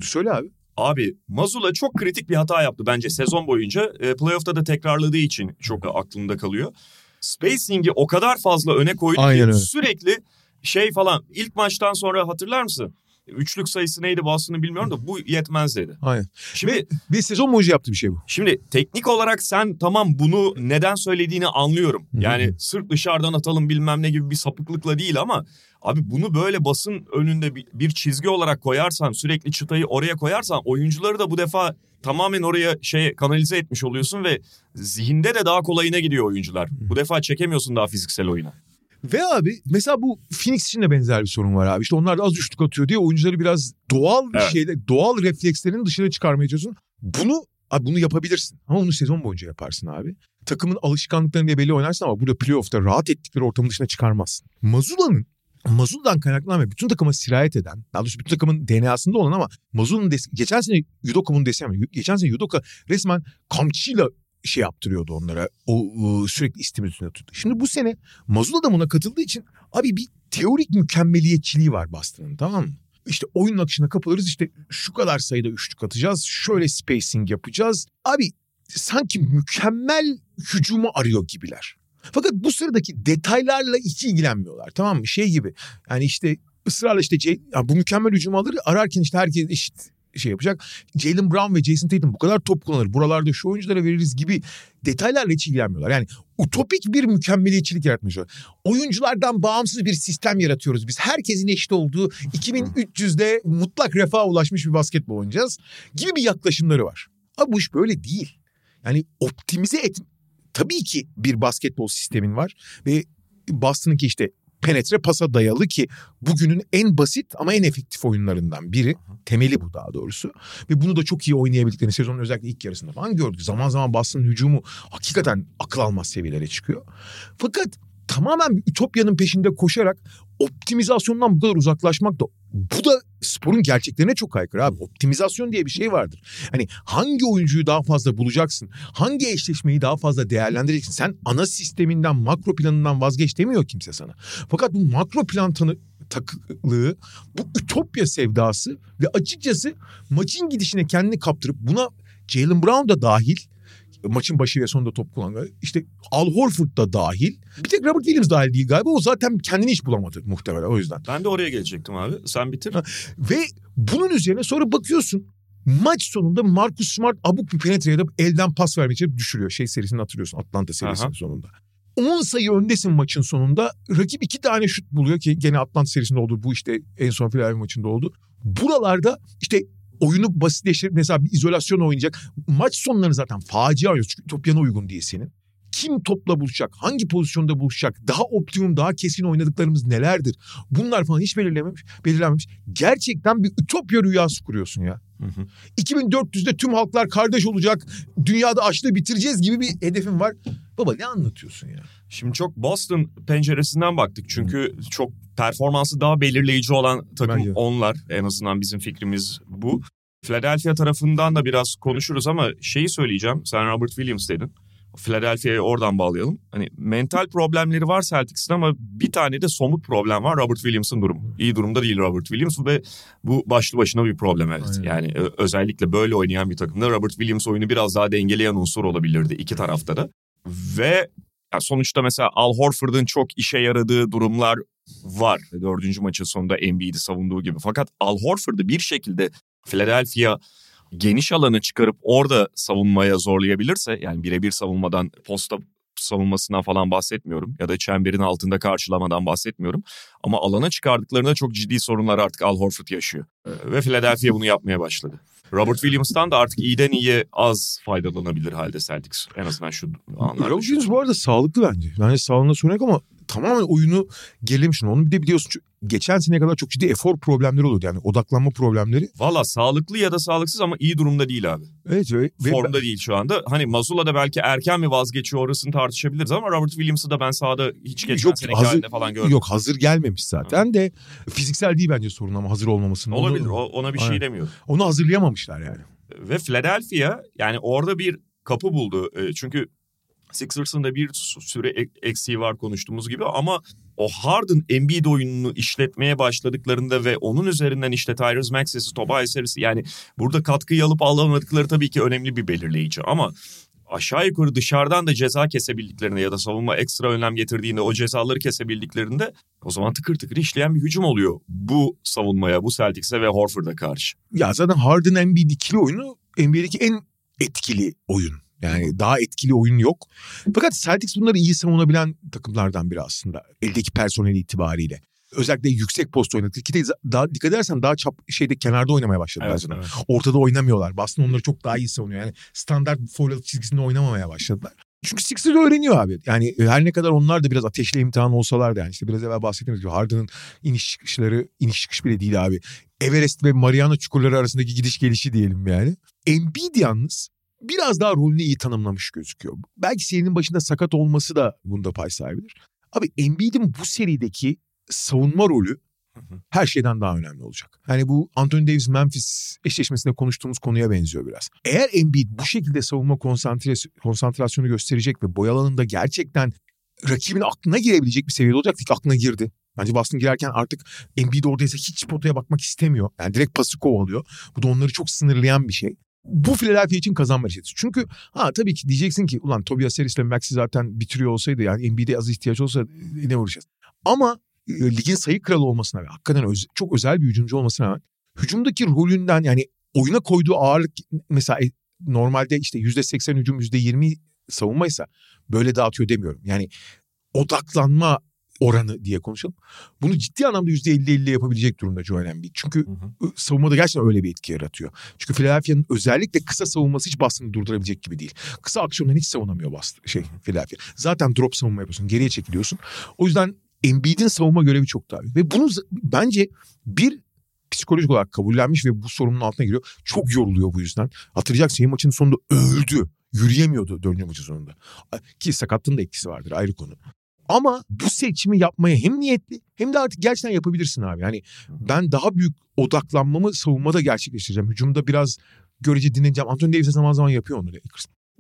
[SPEAKER 2] Söyle abi.
[SPEAKER 1] Abi Mazula çok kritik bir hata yaptı bence sezon boyunca. E, playoff'ta da tekrarladığı için çok aklımda kalıyor. Spacing'i o kadar fazla öne koydu
[SPEAKER 2] Aynen
[SPEAKER 1] ki
[SPEAKER 2] öyle.
[SPEAKER 1] sürekli şey falan ilk maçtan sonra hatırlar mısın? Üçlük sayısı neydi Boston'ı bilmiyorum da bu yetmez dedi.
[SPEAKER 2] Aynen.
[SPEAKER 1] Şimdi
[SPEAKER 2] Bir sezon boyunca yaptığı bir şey bu.
[SPEAKER 1] Şimdi teknik olarak sen tamam bunu neden söylediğini anlıyorum. Yani sırf dışarıdan atalım bilmem ne gibi bir sapıklıkla değil ama abi bunu böyle basın önünde bir, bir çizgi olarak koyarsan sürekli çıtayı oraya koyarsan oyuncuları da bu defa tamamen oraya şey kanalize etmiş oluyorsun ve zihinde de daha kolayına gidiyor oyuncular. Bu defa çekemiyorsun daha fiziksel oyuna.
[SPEAKER 2] Ve abi mesela bu Phoenix için de benzer bir sorun var abi. İşte onlar da az üçlük atıyor diye oyuncuları biraz doğal bir
[SPEAKER 1] Evet.
[SPEAKER 2] şeyle, doğal reflekslerini dışarı çıkarmaya çalışıyorsun. Bunu abi bunu yapabilirsin. Ama bunu sezon boyunca yaparsın abi. Takımın alışkanlıklarını diye belli oynarsın ama burada playoff'ta rahat ettikleri ortamın dışına çıkarmazsın. Mazula'nın Mazula'dan kaynaklanan ve bütün takıma sirayet eden, daha doğrusu bütün takımın DNA'sında olan ama Mazula'nın des- geçen sene Yudoka bunu desem, geçen sene Yudoka resmen kamçıyla şey yaptırıyordu onlara. O, sürekli istim üstünde tuttu. Şimdi bu sene Mazula da buna katıldığı için abi bir teorik mükemmeliyetçiliği var Boston'ın tamam mı? İşte oyunun akışına kapılırız işte şu kadar sayıda üçlük atacağız. Şöyle spacing yapacağız. Abi sanki mükemmel hücumu arıyor gibiler. Fakat bu sıradaki detaylarla hiç ilgilenmiyorlar tamam mı? Şey gibi yani işte ısrarla işte ya bu mükemmel hücumu alır ararken işte herkes eşit şey yapacak. Jalen Brown ve Jason Tatum bu kadar top kullanır. Buralarda şu oyunculara veririz gibi detaylarla hiç ilgilenmiyorlar. Yani utopik bir mükemmeliyetçilik yaratmışlar. Oyunculardan bağımsız bir sistem yaratıyoruz biz. Herkesin eşit olduğu 2300'de mutlak refaha ulaşmış bir basketbol oynayacağız gibi bir yaklaşımları var. Ama bu iş böyle değil. Yani optimize et tabii ki bir basketbol sistemin var ve Boston'ınki işte penetre pasa dayalı ki bugünün en basit ama en efektif oyunlarından biri. Temeli bu daha doğrusu. Ve bunu da çok iyi oynayabildiklerini sezonun özellikle ilk yarısında falan gördük. Zaman zaman Boston'ın hücumu hakikaten akıl almaz seviyelere çıkıyor. Fakat tamamen bir ütopyanın peşinde koşarak optimizasyondan bu kadar uzaklaşmak da bu da sporun gerçeklerine çok aykırı abi. Optimizasyon diye bir şey vardır. Hani hangi oyuncuyu daha fazla bulacaksın? Hangi eşleşmeyi daha fazla değerlendireceksin? Sen ana sisteminden, makro planından vazgeç demiyor kimse sana. Fakat bu makro plan tanı takılığı, bu ütopya sevdası ve açıkçası maçın gidişine kendini kaptırıp buna Jalen Brown da dahil maçın başı ve sonunda top kullanan işte Al Horford da dahil. Bir tek Robert Williams dahil değil galiba. O zaten kendini hiç bulamadı muhtemelen o yüzden.
[SPEAKER 1] Ben de oraya gelecektim abi. Sen bitir.
[SPEAKER 2] Ve bunun üzerine sonra bakıyorsun maç sonunda Marcus Smart abuk bir penetre edip elden pas vermeye çalışıp düşürüyor. Şey serisini hatırlıyorsun Atlanta serisinin
[SPEAKER 1] Aha.
[SPEAKER 2] sonunda. 10 sayı öndesin maçın sonunda. Rakip iki tane şut buluyor ki gene Atlanta serisinde oldu. Bu işte en son Philadelphia maçında oldu. Buralarda işte oyunu basitleştirip mesela bir izolasyon oynayacak. Maç sonları zaten facia oynuyor. Çünkü Ütopya'na uygun diye senin. Kim topla buluşacak? Hangi pozisyonda buluşacak? Daha optimum, daha kesin oynadıklarımız nelerdir? Bunlar falan hiç belirlememiş, belirlenmemiş. Gerçekten bir ütopya rüyası kuruyorsun ya.
[SPEAKER 1] Hı hı.
[SPEAKER 2] 2400'de tüm halklar kardeş olacak. Dünyada açlığı bitireceğiz gibi bir hedefim var. Baba ne anlatıyorsun ya?
[SPEAKER 1] Şimdi çok Boston penceresinden baktık. Çünkü çok performansı daha belirleyici olan takım
[SPEAKER 2] Bence
[SPEAKER 1] onlar. En azından bizim fikrimiz bu. Philadelphia tarafından da biraz konuşuruz ama şeyi söyleyeceğim. Sen Robert Williams dedin. Philadelphia'yı oradan bağlayalım. Hani mental problemleri var Celtics'in ama bir tane de somut problem var Robert Williams'ın durumu. İyi durumda değil Robert Williams ve bu başlı başına bir problem evet.
[SPEAKER 2] Aynen.
[SPEAKER 1] Yani özellikle böyle oynayan bir takımda Robert Williams oyunu biraz daha dengeleyen unsur olabilirdi iki tarafta da. Ve sonuçta mesela Al Horford'un çok işe yaradığı durumlar var. Dördüncü maçın sonunda Embiid'i savunduğu gibi. Fakat Al Horford'u bir şekilde Philadelphia geniş alanı çıkarıp orada savunmaya zorlayabilirse yani birebir savunmadan posta savunmasından falan bahsetmiyorum ya da çemberin altında karşılamadan bahsetmiyorum ama alana çıkardıklarında çok ciddi sorunlar artık Al Horford yaşıyor Ee, ve Philadelphia bunu yapmaya başladı. Robert Williams'tan da artık iyiden iyiye az faydalanabilir halde Celtics en azından şu anlarda.
[SPEAKER 2] Robert Williams bu arada sağlıklı bence. Yani sağlığına sorun yok ama tamamen oyunu gerilemiş. Onu bir de biliyorsun çünkü geçen seneye kadar çok ciddi efor problemleri oluyordu. Yani odaklanma problemleri.
[SPEAKER 1] Valla sağlıklı ya da sağlıksız ama iyi durumda değil abi.
[SPEAKER 2] Evet ve,
[SPEAKER 1] Formda değil şu anda. Hani Mazula da belki erken mi vazgeçiyor orasını tartışabiliriz ama Robert Williams'ı da ben sahada hiç geçen
[SPEAKER 2] Yok,
[SPEAKER 1] seneki
[SPEAKER 2] hazır-
[SPEAKER 1] halinde falan görmedim.
[SPEAKER 2] Yok hazır gelmemiş zaten de fiziksel değil bence sorun ama hazır olmamasının.
[SPEAKER 1] Olabilir
[SPEAKER 2] Onu,
[SPEAKER 1] ona bir şey
[SPEAKER 2] Aynen.
[SPEAKER 1] demiyorum.
[SPEAKER 2] onu hazırlayamamışlar yani.
[SPEAKER 1] Ve Philadelphia yani orada bir kapı buldu. E, Çünkü Sixers'ın da bir süre eksiği var konuştuğumuz gibi ama o Harden Embiid oyununu işletmeye başladıklarında ve onun üzerinden işte Tyrese Maxey'si, Tobias Harris'i yani burada katkıyı alıp alamadıkları tabii ki önemli bir belirleyici ama aşağı yukarı dışarıdan da ceza kesebildiklerinde ya da savunma ekstra önem getirdiğinde o cezaları kesebildiklerinde o zaman tıkır tıkır işleyen bir hücum oluyor bu savunmaya, bu Celtics'e ve Horford'a karşı.
[SPEAKER 2] Ya zaten Harden Embiid ikili oyunu NBA'deki en etkili oyun. Yani daha etkili oyun yok. Fakat Celtics bunları iyi savunabilen takımlardan biri aslında. Eldeki personel itibariyle. Özellikle yüksek post oynadı. Ki de daha dikkat edersen daha çap şeyde kenarda oynamaya başladılar
[SPEAKER 1] Evet,
[SPEAKER 2] zaten.
[SPEAKER 1] evet.
[SPEAKER 2] Ortada oynamıyorlar. Boston onları çok daha iyi savunuyor. Yani standart foul çizgisinde oynamamaya başladılar. Çünkü Sixers öğreniyor abi. Yani her ne kadar onlar da biraz ateşli imtihan olsalar da yani işte biraz evvel bahsettiğimiz gibi Harden'ın iniş çıkışları iniş çıkış bile değil abi. Everest ve Mariana çukurları arasındaki gidiş gelişi diyelim yani. Embiid yalnız biraz daha rolünü iyi tanımlamış gözüküyor. Belki serinin başında sakat olması da bunda pay sahibidir. Abi Embiid'in bu serideki savunma rolü her şeyden daha önemli olacak. Yani bu Anthony Davis Memphis eşleşmesinde konuştuğumuz konuya benziyor biraz. Eğer Embiid bu şekilde savunma konsantresi- konsantrasyonu gösterecek ve boy alanında gerçekten rakibin aklına girebilecek bir seviyede olacak ki aklına girdi. Bence Boston girerken artık Embiid oradaysa hiç potaya bakmak istemiyor. Yani direkt pası kovalıyor. Bu da onları çok sınırlayan bir şey. Bu Philadelphia için kazanma reçetesi. Çünkü ha tabii ki diyeceksin ki ulan Tobias Harris ile Max'i zaten bitiriyor olsaydı yani Embiid'e az ihtiyaç olsa e, ne uğraşacağız. Ama e, ligin sayı kralı olmasına ve hakikaten öz- çok özel bir hücumcu olmasına rağmen hücumdaki rolünden yani oyuna koyduğu ağırlık mesela e, normalde işte %80 hücum %20 savunmaysa böyle dağıtıyor demiyorum. Yani odaklanma oranı diye konuşalım. Bunu ciddi anlamda %50-50 yapabilecek durumda Joel Embiid. Çünkü ı, savunmada gerçekten öyle bir etki yaratıyor. Çünkü Philadelphia'nın özellikle kısa savunması hiç Boston'ı durdurabilecek gibi değil. Kısa aksiyondan hiç savunamıyor Boston, şey Philadelphia. Zaten drop savunma yapıyorsun, geriye çekiliyorsun. O yüzden Embiid'in savunma görevi çok daha büyük. Ve bunu bence bir psikolojik olarak kabullenmiş ve bu sorunun altına giriyor. Çok yoruluyor bu yüzden. Hatırlayacaksın maçın sonunda öldü. Yürüyemiyordu dördüncü maçın sonunda. Ki sakatlığın da etkisi vardır ayrı konu. Ama bu seçimi yapmaya hem niyetli hem de artık gerçekten yapabilirsin abi. Yani ben daha büyük odaklanmamı savunmada gerçekleştireceğim. Hücumda biraz görece dinleneceğim. Anthony Davis zaman zaman yapıyor onu.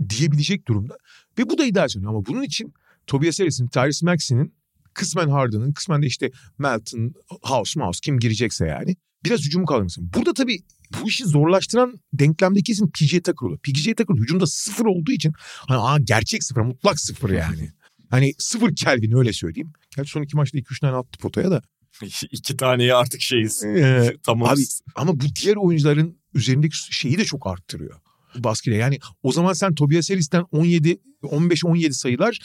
[SPEAKER 2] Diyebilecek durumda. Ve bu da ideal sanıyor. Ama bunun için Tobias Harris'in, Tyrese Maxey'nin kısmen Harden'ın, kısmen de işte Melton, House, Mouse kim girecekse yani biraz hücumu kaldırmasın. Burada tabii bu işi zorlaştıran denklemdeki isim PJ Tucker oluyor. PJ Tucker hücumda sıfır olduğu için hani aa, gerçek sıfır, mutlak sıfır yani. *laughs* Hani sıfır Kelvin öyle söyleyeyim. Gerçi son iki maçta 2-3 tane attı potaya da. *laughs*
[SPEAKER 1] İki taneye artık şeyiz.
[SPEAKER 2] Ee,
[SPEAKER 1] tamam.
[SPEAKER 2] Abi ama bu diğer oyuncuların üzerindeki şeyi de çok arttırıyor. Baskıyla yani o zaman sen Tobias Harris'ten 17 15-17 sayılar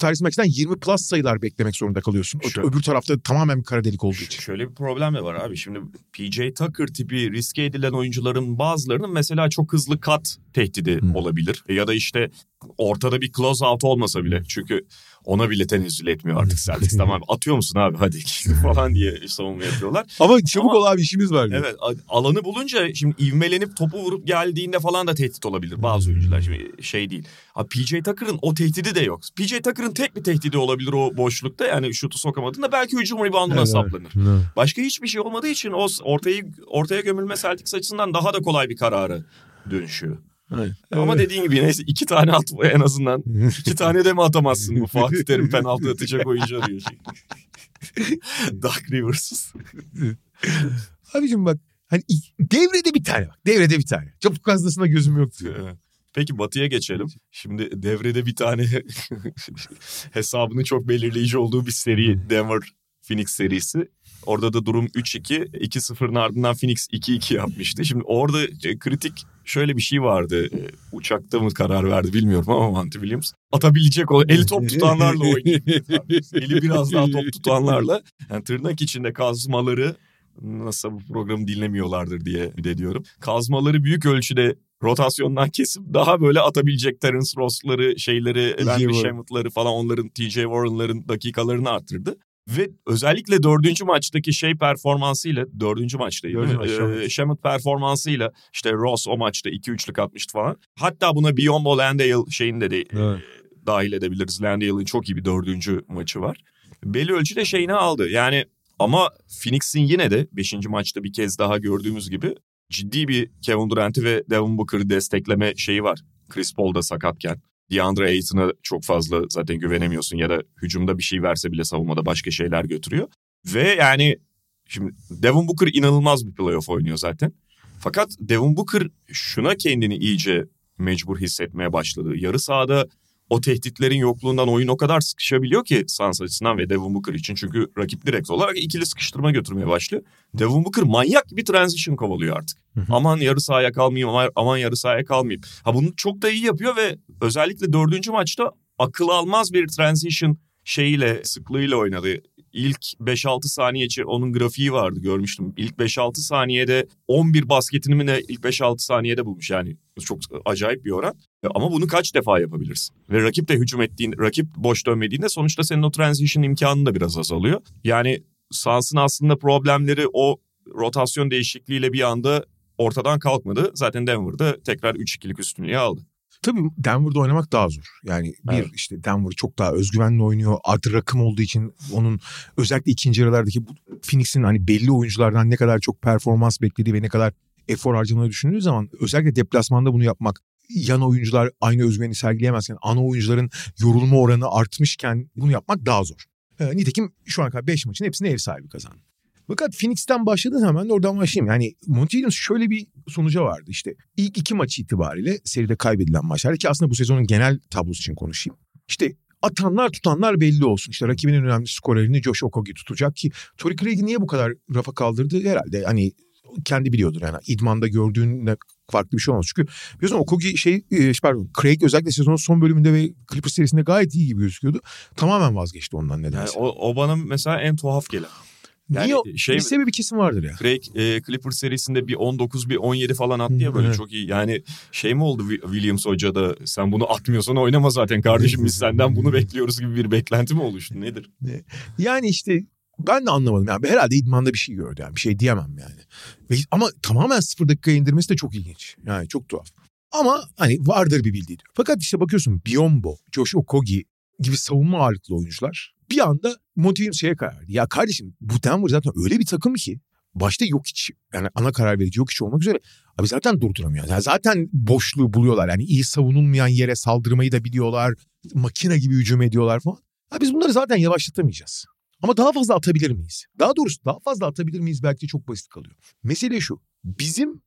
[SPEAKER 2] Tyrese Maxey'den 20 plus sayılar beklemek zorunda kalıyorsun.
[SPEAKER 1] Şöyle-
[SPEAKER 2] Öbür tarafta tamamen bir kara delik olduğu için.
[SPEAKER 1] Şöyle bir problem de var abi. Şimdi PJ Tucker tipi riske edilen oyuncuların bazılarının mesela çok hızlı kat tehdidi
[SPEAKER 2] Hmm.
[SPEAKER 1] olabilir. Ya da işte ortada bir close out olmasa bile. Çünkü ona bile tenezzül etmiyor artık *laughs* Celtics. tamam atıyor musun abi hadi *laughs* falan diye savunma yapıyorlar.
[SPEAKER 2] Ama çabuk
[SPEAKER 1] Ama-
[SPEAKER 2] ol abi işimiz var. diyor.
[SPEAKER 1] Evet alanı bulunca şimdi ivmelenip topu vurup geldiğinde falan da tehdit olabilir bazı oyuncular. Şimdi şey değil. Abi PJ Tucker'ın o tehdidi de yok. PJ Tucker'ın tek bir tehdidi olabilir o boşlukta. Yani şutu sokamadığında belki hücum rebounduna
[SPEAKER 2] Evet,
[SPEAKER 1] saplanır.
[SPEAKER 2] evet.
[SPEAKER 1] Başka hiçbir şey olmadığı için o ortayı ortaya gömülme Celtics açısından daha da kolay bir karara dönüşüyor. Ama dediğin gibi neyse iki tane at en azından. *laughs* İki tane de mi atamazsın bu Fatih Terim penaltı atacak oyuncu arıyor. Şey. *laughs* Doug Rivers.
[SPEAKER 2] Abicim bak hani devrede bir tane bak. Devrede bir tane. Çok fazlasına gözüm yok diyor.
[SPEAKER 1] Peki Batı'ya geçelim. Şimdi devrede bir tane *laughs* hesabının çok belirleyici olduğu bir seri Denver Phoenix serisi. Orada da durum 3-2. 2-0'ın ardından Phoenix 2-2 yapmıştı. Şimdi orada e, kritik şöyle bir şey vardı. E, Uçakta mı karar verdi bilmiyorum ama Monty Williams. Atabilecek o eli top tutanlarla oynayayım. eli biraz daha top tutanlarla. Yani tırnak içinde kazmaları nasıl bu programı dinlemiyorlardır diye bir de diyorum. Kazmaları büyük ölçüde rotasyondan kesip daha böyle atabilecek Terence Ross'ları, şeyleri, Landry
[SPEAKER 2] Warren.
[SPEAKER 1] Shamet'ları falan onların TJ Warren'ların dakikalarını arttırdı. Ve özellikle dördüncü maçtaki şey performansıyla, dördüncü maçtaydı
[SPEAKER 2] Dördüncü
[SPEAKER 1] değil mi?
[SPEAKER 2] maç,
[SPEAKER 1] Ee,
[SPEAKER 2] Shamet.
[SPEAKER 1] Shamet performansıyla işte Ross o maçta 2-3'lük atmıştı falan. Hatta buna Biyombo Landale şeyini de,
[SPEAKER 2] Evet.
[SPEAKER 1] dahil edebiliriz. Landale'ın çok iyi bir dördüncü maçı var. Belli ölçüde şeyini aldı. Yani ama Phoenix'in yine de 5. maçta bir kez daha gördüğümüz gibi ciddi bir Kevin Durant'i ve Devin Booker'ı destekleme şeyi var. Chris Paul da sakatken. DeAndre Ayton'a çok fazla zaten güvenemiyorsun ya da hücumda bir şey verse bile savunmada başka şeyler götürüyor. Ve yani şimdi Devin Booker inanılmaz bir playoff oynuyor zaten. Fakat Devin Booker şuna kendini iyice mecbur hissetmeye başladı. Yarı sahada o tehditlerin yokluğundan oyun o kadar sıkışabiliyor ki Suns açısından ve Devin Booker için. Çünkü rakip direkt olarak ikili sıkıştırma götürmeye başlıyor. Devin Booker manyak bir transition kovalıyor artık. aman yarı sahaya kalmayayım, aman, aman yarı sahaya kalmayayım. Ha bunu çok da iyi yapıyor ve özellikle dördüncü maçta akıl almaz bir transition şeyiyle, sıklığıyla oynadı. İlk 5-6 saniye için onun grafiği vardı görmüştüm. İlk 5-6 saniyede 11 basketini mi de ilk 5-6 saniyede bulmuş yani. Çok acayip bir oran. Ama bunu kaç defa yapabilirsin? Ve rakip de hücum ettiğin, rakip boş dönmediğinde sonuçta senin o transition imkanın da biraz azalıyor. Yani Suns'ın aslında problemleri o rotasyon değişikliğiyle bir anda ortadan kalkmadı. Zaten Denver'da tekrar 3-2'lik üstünlüğü aldı.
[SPEAKER 2] Tabii Denver'da oynamak daha zor. Yani bir evet. işte Denver çok daha özgüvenli oynuyor. Artı rakım olduğu için onun özellikle ikinci yarılardaki Phoenix'in hani belli oyunculardan ne kadar çok performans beklediği ve ne kadar efor harcamayı düşündüğü zaman özellikle deplasmanda bunu yapmak yan oyuncular aynı özgüveni sergileyemezken ana oyuncuların yorulma oranı artmışken bunu yapmak daha zor. E, nitekim şu ana kadar 5 maçın hepsini ev sahibi kazandı. Fakat Phoenix'ten başladın hemen oradan başlayayım. Yani Monty Williams şöyle bir sonuca vardı işte. İlk iki maç itibariyle seride kaybedilen maçlar ki aslında bu sezonun genel tablosu için konuşayım. İşte atanlar tutanlar belli olsun. İşte rakibinin önemli skorerini Josh Okogie tutacak ki Torrey Craig'i niye bu kadar rafa kaldırdı herhalde hani kendi biliyordur yani idmanda gördüğünde farklı bir şey olmaz. Çünkü biliyorsun Okogi şey e, pardon Craig özellikle sezonun son bölümünde ve Clippers serisinde gayet iyi gibi gözüküyordu. Tamamen vazgeçti ondan nedense.
[SPEAKER 1] Yani o, o bana mesela en tuhaf gelen.
[SPEAKER 2] Yani Niye? Şey, bir sebebi kesin vardır ya.
[SPEAKER 1] Craig e, Clippers serisinde bir 19 bir 17 falan attı ya böyle evet. çok iyi. Yani şey mi oldu Williams Hoca da sen bunu atmıyorsan oynama zaten kardeşim biz senden bunu *laughs* bekliyoruz gibi bir beklenti mi oluştu nedir?
[SPEAKER 2] Yani işte ben de anlamadım. Yani herhalde idmanda bir şey gördü yani. Bir şey diyemem yani. Ve, ama tamamen sıfır dakika indirmesi de çok ilginç. Yani çok tuhaf. Ama hani vardır bir bildiği. Fakat işte bakıyorsun Biombo, Josh Okogi gibi savunma ağırlıklı oyuncular bir anda motivim şeye karar verdi. Ya kardeşim bu Denver zaten öyle bir takım ki başta yok hiç yani ana karar verici yok hiç olmak üzere abi zaten durduramıyor. Yani zaten boşluğu buluyorlar. Yani iyi savunulmayan yere saldırmayı da biliyorlar. Makine gibi hücum ediyorlar falan. Abi biz bunları zaten yavaşlatamayacağız. Ama daha fazla atabilir miyiz? Daha doğrusu daha fazla atabilir miyiz belki de çok basit kalıyor. Mesele şu. Bizim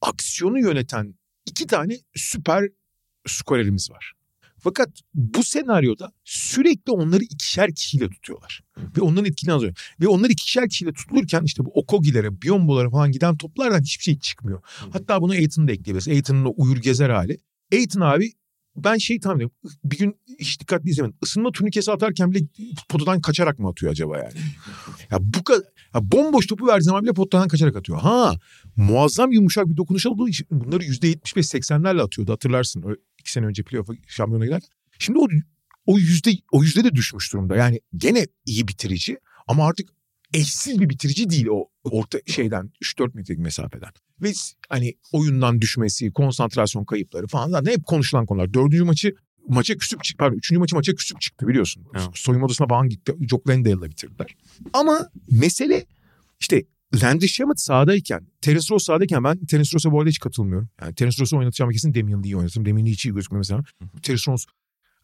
[SPEAKER 2] aksiyonu yöneten iki tane süper skorerimiz var. Fakat bu senaryoda sürekli onları ikişer kişiyle tutuyorlar. Ve onların etkini azalıyor. Ve onlar ikişer kişiyle tutulurken işte bu Okogi'lere, Biyombo'lara falan giden toplardan hiçbir şey çıkmıyor. Hatta bunu Aiton'u da ekleyebiliriz. Aiton'un o uyur gezer hali. Aiton abi ben şey tahmin ediyorum. Bir gün hiç dikkatli izlemedim. Isınma turnikesi atarken bile potadan kaçarak mı atıyor acaba yani? ya bu kadar ya bomboş topu verdiği zaman bile potadan kaçarak atıyor. Ha muazzam yumuşak bir dokunuş olduğu için bunları %75-80'lerle atıyordu hatırlarsın. İki sene önce playoff'a şampiyona giderken. Şimdi o o yüzde o yüzde de düşmüş durumda. Yani gene iyi bitirici ama artık eşsiz bir bitirici değil o orta şeyden 3-4 metrelik mesafeden. Ve hani oyundan düşmesi, konsantrasyon kayıpları falan zaten hep konuşulan konular. Dördüncü maçı maça küsüp çıktı. Pardon üçüncü maçı maça küsüp çıktı biliyorsun. Evet. Soyunma odasına falan gitti. Jock Landale'la bitirdiler. Ama mesele işte Landry Shamet sahadayken, Terence Ross sahadayken ben Terence Ross'a bu arada hiç katılmıyorum. Yani Terence Ross'u oynatacağım kesin Damian Lee'yi oynatırım. Damian Lee hiç iyi gözükmüyor mesela. Terence Ross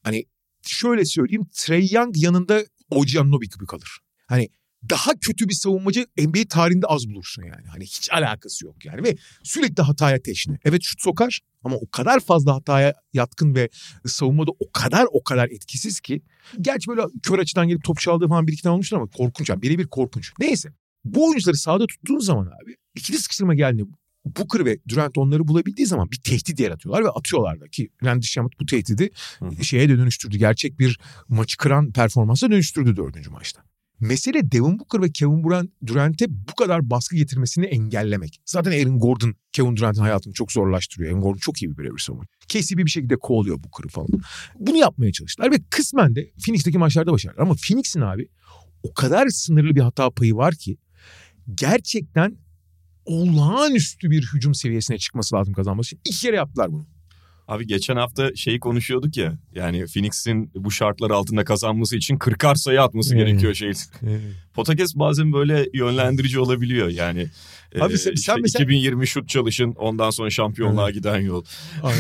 [SPEAKER 2] hani şöyle söyleyeyim Trey Young yanında Anunoby gibi kalır. Hani daha kötü bir savunmacı NBA tarihinde az bulursun yani. Hani hiç alakası yok yani ve sürekli hataya teşne. Evet şut sokar ama o kadar fazla hataya yatkın ve savunmada o kadar o kadar etkisiz ki. Gerçi böyle kör açıdan gelip top çaldığı falan bir iki tane olmuştur ama korkunç yani birebir korkunç. Neyse bu oyuncuları sahada tuttuğun zaman abi ikili sıkıştırma geldiğinde Booker ve Durant onları bulabildiği zaman bir tehdit yaratıyorlar ve atıyorlar da ki Randy Shamet bu tehdidi Hı. şeye de dönüştürdü. Gerçek bir maçı kıran performansa dönüştürdü dördüncü maçta. Mesele Devin Booker ve Kevin Durant'e bu kadar baskı getirmesini engellemek. Zaten Aaron Gordon Kevin Durant'in hayatını çok zorlaştırıyor. Aaron Gordon çok iyi bir birebir savunma. KCP bir şekilde kovalıyor Booker'ı falan. Bunu yapmaya çalıştılar ve kısmen de Phoenix'teki maçlarda başardılar. Ama Phoenix'in abi o kadar sınırlı bir hata payı var ki gerçekten olağanüstü bir hücum seviyesine çıkması lazım kazanması için. İki kere yaptılar bunu.
[SPEAKER 1] Abi geçen hafta şeyi konuşuyorduk ya. Yani Phoenix'in bu şartlar altında kazanması için 40'ar sayı atması hmm. gerekiyor şey. Hmm. Potakes bazen böyle yönlendirici olabiliyor yani. Abi sen, işte sen mesela... 2020 şut çalışın ondan sonra şampiyonluğa giden yol.
[SPEAKER 2] Abi,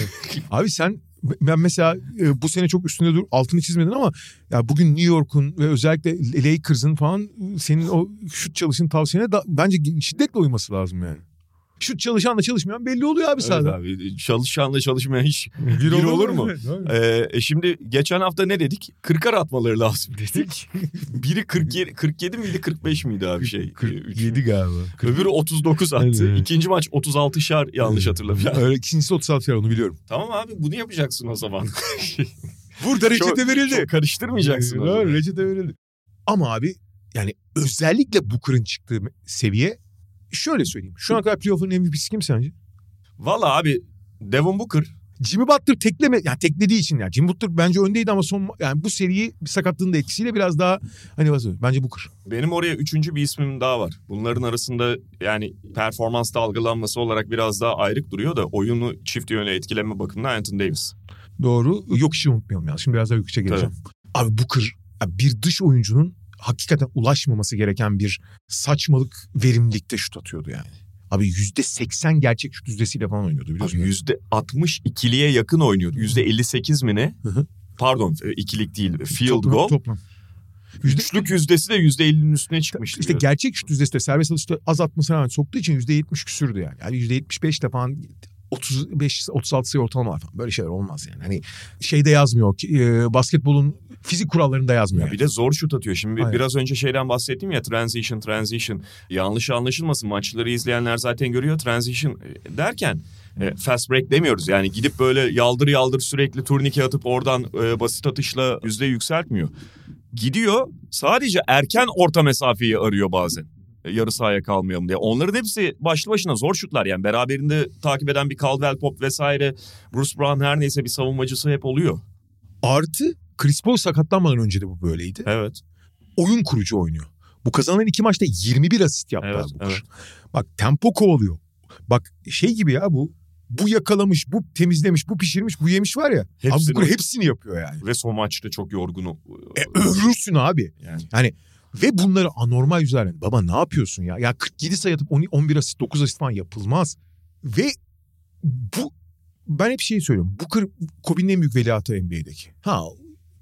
[SPEAKER 2] abi sen Ben mesela e, bu sene çok üstünde dur altını çizmedin ama ya bugün New York'un ve özellikle Lakers'ın falan senin o şut çalışın tavsiyene da, bence şiddetle uyması lazım yani. Şut çalışanla çalışmayan belli oluyor abi
[SPEAKER 1] Evet
[SPEAKER 2] sahada.
[SPEAKER 1] abi çalışanla çalışmayan hiç
[SPEAKER 2] Bir
[SPEAKER 1] Bir olur mu?
[SPEAKER 2] Evet.
[SPEAKER 1] Ee, e şimdi geçen hafta ne dedik? 40'ar atmaları lazım dedik. Biri 47, 47 miydi 45 miydi abi şey?
[SPEAKER 2] 47 galiba.
[SPEAKER 1] Öbürü 39 attı.
[SPEAKER 2] Evet, evet.
[SPEAKER 1] İkinci maç 36 şar yanlış hatırlamıyorum.
[SPEAKER 2] Öyle ikincisi 36 yer onu biliyorum.
[SPEAKER 1] tamam abi bunu yapacaksın o zaman. *laughs*
[SPEAKER 2] Burada
[SPEAKER 1] Çok-
[SPEAKER 2] reçete verildi.
[SPEAKER 1] Çok karıştırmayacaksın zaman.
[SPEAKER 2] reçete verildi. Ama abi yani özellikle Booker'ın çıktığı seviye şöyle söyleyeyim. Şu ana kadar playoff'un MVP'si kim sence?
[SPEAKER 1] Valla abi Devon Booker
[SPEAKER 2] Jimmy Butler tekleme yani teklediği için yani Jimmy Butler bence öndeydi ama son yani bu seriyi bir sakatlığın da etkisiyle biraz daha hani nasıl bence Booker.
[SPEAKER 1] benim oraya üçüncü bir ismim daha var. Bunların arasında yani performans dalgalanması olarak biraz daha ayrık duruyor da oyunu çift yönlü etkileme bakımından Anthony Davis.
[SPEAKER 2] Doğru. Yok işi unutmayalım ya. Şimdi biraz daha yükseğe geleceğim. Abi Booker bir dış oyuncunun hakikaten ulaşmaması gereken bir saçmalık verimlilikte şut atıyordu yani. Abi yüzde seksen gerçek şut yüzdesiyle falan oynuyordu biliyorsun.
[SPEAKER 1] Yüzde 60 ikiliye yakın oynuyordu. Yüzde 58 mi ne?
[SPEAKER 2] Hı hı.
[SPEAKER 1] Pardon e, ikilik değil field
[SPEAKER 2] Toplam-
[SPEAKER 1] goal.
[SPEAKER 2] Toplam. Yüzde,
[SPEAKER 1] Üçlük yüzdesi de yüzde 50'nin üstüne çıkmıştı.
[SPEAKER 2] işte gerçek şut yüzdesi de serbest atışta az atmasına rağmen soktuğu için yüzde yetmiş küsürdü yani. Yani yüzde yetmiş beş de falan 35 36 sayı ortalama var falan. Böyle şeyler olmaz yani. Hani şeyde yazmıyor. ki, e, basketbolun fizik kurallarında yazmıyor.
[SPEAKER 1] Ya bir de zor şut atıyor. Şimdi
[SPEAKER 2] Aynen.
[SPEAKER 1] biraz önce şeyden bahsettim ya transition transition. Yanlış anlaşılmasın maçları izleyenler zaten görüyor transition e, derken e, fast break demiyoruz. Yani gidip böyle yaldır yaldır sürekli turnike atıp oradan e, basit atışla yüzde yükseltmiyor. Gidiyor sadece erken orta mesafeyi arıyor bazen. Yarı sahaya kalmayalım diye. Onların hepsi başlı başına zor şutlar yani. Beraberinde takip eden bir Caldwell Pop vesaire, Bruce Brown her neyse bir savunmacısı hep oluyor.
[SPEAKER 2] Artı Chris Paul sakatlanmadan önce de bu böyleydi.
[SPEAKER 1] Evet.
[SPEAKER 2] Oyun kurucu oynuyor. Bu kazanan iki maçta 21 asist yaptı
[SPEAKER 1] Evet,
[SPEAKER 2] Booker.
[SPEAKER 1] evet.
[SPEAKER 2] Bak tempo kovalıyor. Bak şey gibi ya bu bu yakalamış, bu temizlemiş, bu pişirmiş, bu yemiş var ya.
[SPEAKER 1] Hepsini-
[SPEAKER 2] abi Booker hepsini yapıyor yani.
[SPEAKER 1] Ve son maçta çok yorgun.
[SPEAKER 2] E, övürsün abi.
[SPEAKER 1] Yani.
[SPEAKER 2] Ve bunları anormal yüzler. Baba ne yapıyorsun ya? Ya 47 sayı atıp 10 11 asist 9 asist falan yapılmaz. Ve bu ben hep şeyi söylüyorum. Booker Kobe'nin en büyük veliahtı NBA'deki. Ha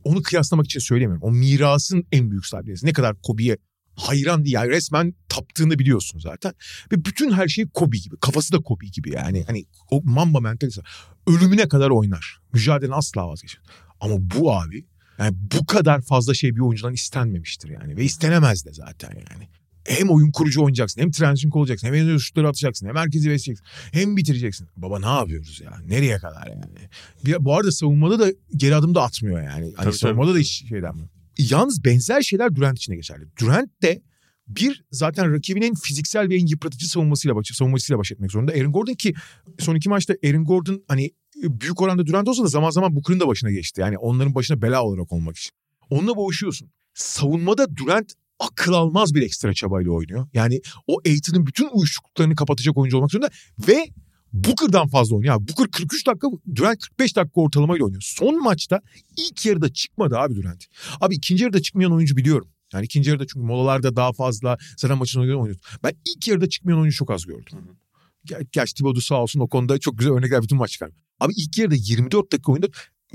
[SPEAKER 2] onu kıyaslamak için söylemiyorum. O mirasın en büyük sahibi. Ne kadar Kobe'ye hayran değil. Yani resmen taptığını biliyorsun zaten. Ve bütün her şey Kobe gibi. Kafası da Kobe gibi yani. Hani o Mamba mentalitesi. Ölümüne kadar oynar. Mücadeleden asla vazgeçer. Ama bu abi yani bu kadar fazla şey bir oyuncudan istenmemiştir yani. Ve istenemez de zaten yani. Hem oyun kurucu oynayacaksın, hem transition olacaksın, hem şutları atacaksın, hem herkesi besleyeceksin, hem bitireceksin. Baba ne yapıyoruz ya? Nereye kadar yani? Bir, bu arada savunmada da geri adım da atmıyor yani. Hani
[SPEAKER 1] Tabii,
[SPEAKER 2] savunmada
[SPEAKER 1] tabii.
[SPEAKER 2] da hiç şeyden mi? Yalnız benzer şeyler Durant için de geçerli. Durant de bir zaten rakibinin fiziksel ve en yıpratıcı savunmasıyla baş, savunmasıyla baş etmek zorunda. Aaron Gordon ki son iki maçta Aaron Gordon hani büyük oranda Durant olsa da zaman zaman Booker'ın da başına geçti. Yani onların başına bela olarak olmak için. Onunla boğuşuyorsun. Savunmada Durant akıl almaz bir ekstra çabayla oynuyor. Yani o Aiton'un bütün uyuşukluklarını kapatacak oyuncu olmak zorunda ve Booker'dan fazla oynuyor. Abi Booker 43 dakika, Durant 45 dakika ortalamayla oynuyor. Son maçta ilk yarıda çıkmadı abi Durant. Abi ikinci yarıda çıkmayan oyuncu biliyorum. Yani ikinci yarıda çünkü molalarda daha fazla zaten maçın oynuyor. Ben ilk yarıda çıkmayan oyuncu çok az gördüm. Ger- Gerçi Thibodeau sağ olsun o konuda çok güzel örnekler bütün maç çıkar. Abi ilk yarıda 24 dakika oyunda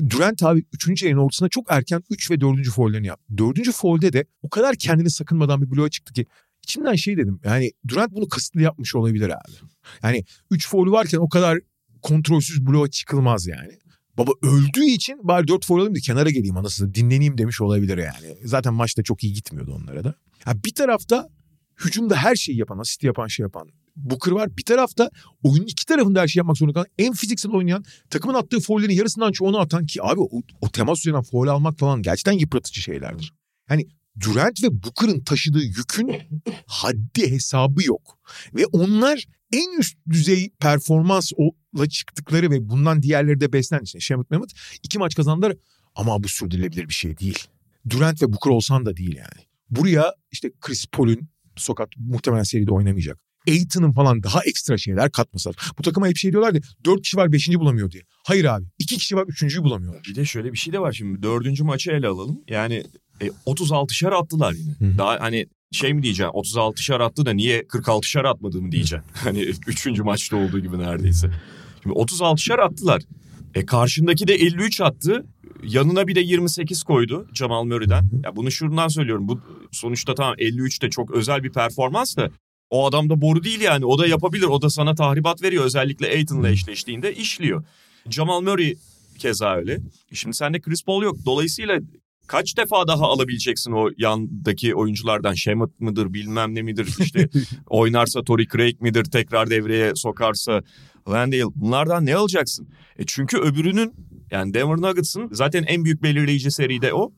[SPEAKER 2] Durant abi 3. yarının ortasında çok erken 3 ve 4. foullerini yaptı. 4. foulde de o kadar kendini sakınmadan bir bloğa çıktı ki içimden şey dedim yani Durant bunu kasıtlı yapmış olabilir abi. Yani 3 foul'ü varken o kadar kontrolsüz bloğa çıkılmaz yani. Baba öldüğü için bari 4 foul alayım da kenara geleyim anasını dinleneyim demiş olabilir yani. Zaten maçta çok iyi gitmiyordu onlara da. Ha, bir tarafta hücumda her şeyi yapan, asist yapan, şey yapan Booker var. Bir tarafta oyunun iki tarafında her şeyi yapmak zorunda kalan en fiziksel oynayan takımın attığı foullerin yarısından çoğunu atan ki abi o, o temas üzerinden foul almak falan gerçekten yıpratıcı şeylerdir. Yani Durant ve Booker'ın taşıdığı yükün haddi hesabı yok. Ve onlar en üst düzey performansla çıktıkları ve bundan diğerleri de beslen işte. Şemit Mehmet iki maç kazandılar ama bu sürdürülebilir bir şey değil. Durant ve Booker olsan da değil yani. Buraya işte Chris Paul'ün Sokat muhtemelen seride oynamayacak. Aiton'un falan daha ekstra şeyler katması lazım. Bu takıma hep şey diyorlar ya dört kişi var beşinci bulamıyor diye. Hayır abi iki kişi var üçüncüyü bulamıyorlar.
[SPEAKER 1] Bir de şöyle bir şey de var şimdi dördüncü maçı ele alalım. Yani e, 36'şar attılar yine.
[SPEAKER 2] Hı hı.
[SPEAKER 1] Daha hani şey mi diyeceğim 36'şar attı da niye 46'şar atmadı mı diyeceğim. *laughs* hani üçüncü maçta olduğu gibi neredeyse. Şimdi 36'şar attılar. E karşındaki de 53 attı. Yanına bir de 28 koydu Jamal Murray'den. Ya bunu şuradan söylüyorum. Bu sonuçta tamam 53 de çok özel bir performans da o adam da boru değil yani. O da yapabilir. O da sana tahribat veriyor. Özellikle Aiton'la eşleştiğinde işliyor. Jamal Murray keza öyle. Şimdi sende Chris Paul yok. Dolayısıyla kaç defa daha alabileceksin o yandaki oyunculardan? Şemat mıdır bilmem ne midir işte *laughs* oynarsa Tory Craig midir tekrar devreye sokarsa Landale bunlardan ne alacaksın? E çünkü öbürünün yani Denver Nuggets'ın zaten en büyük belirleyici seride o.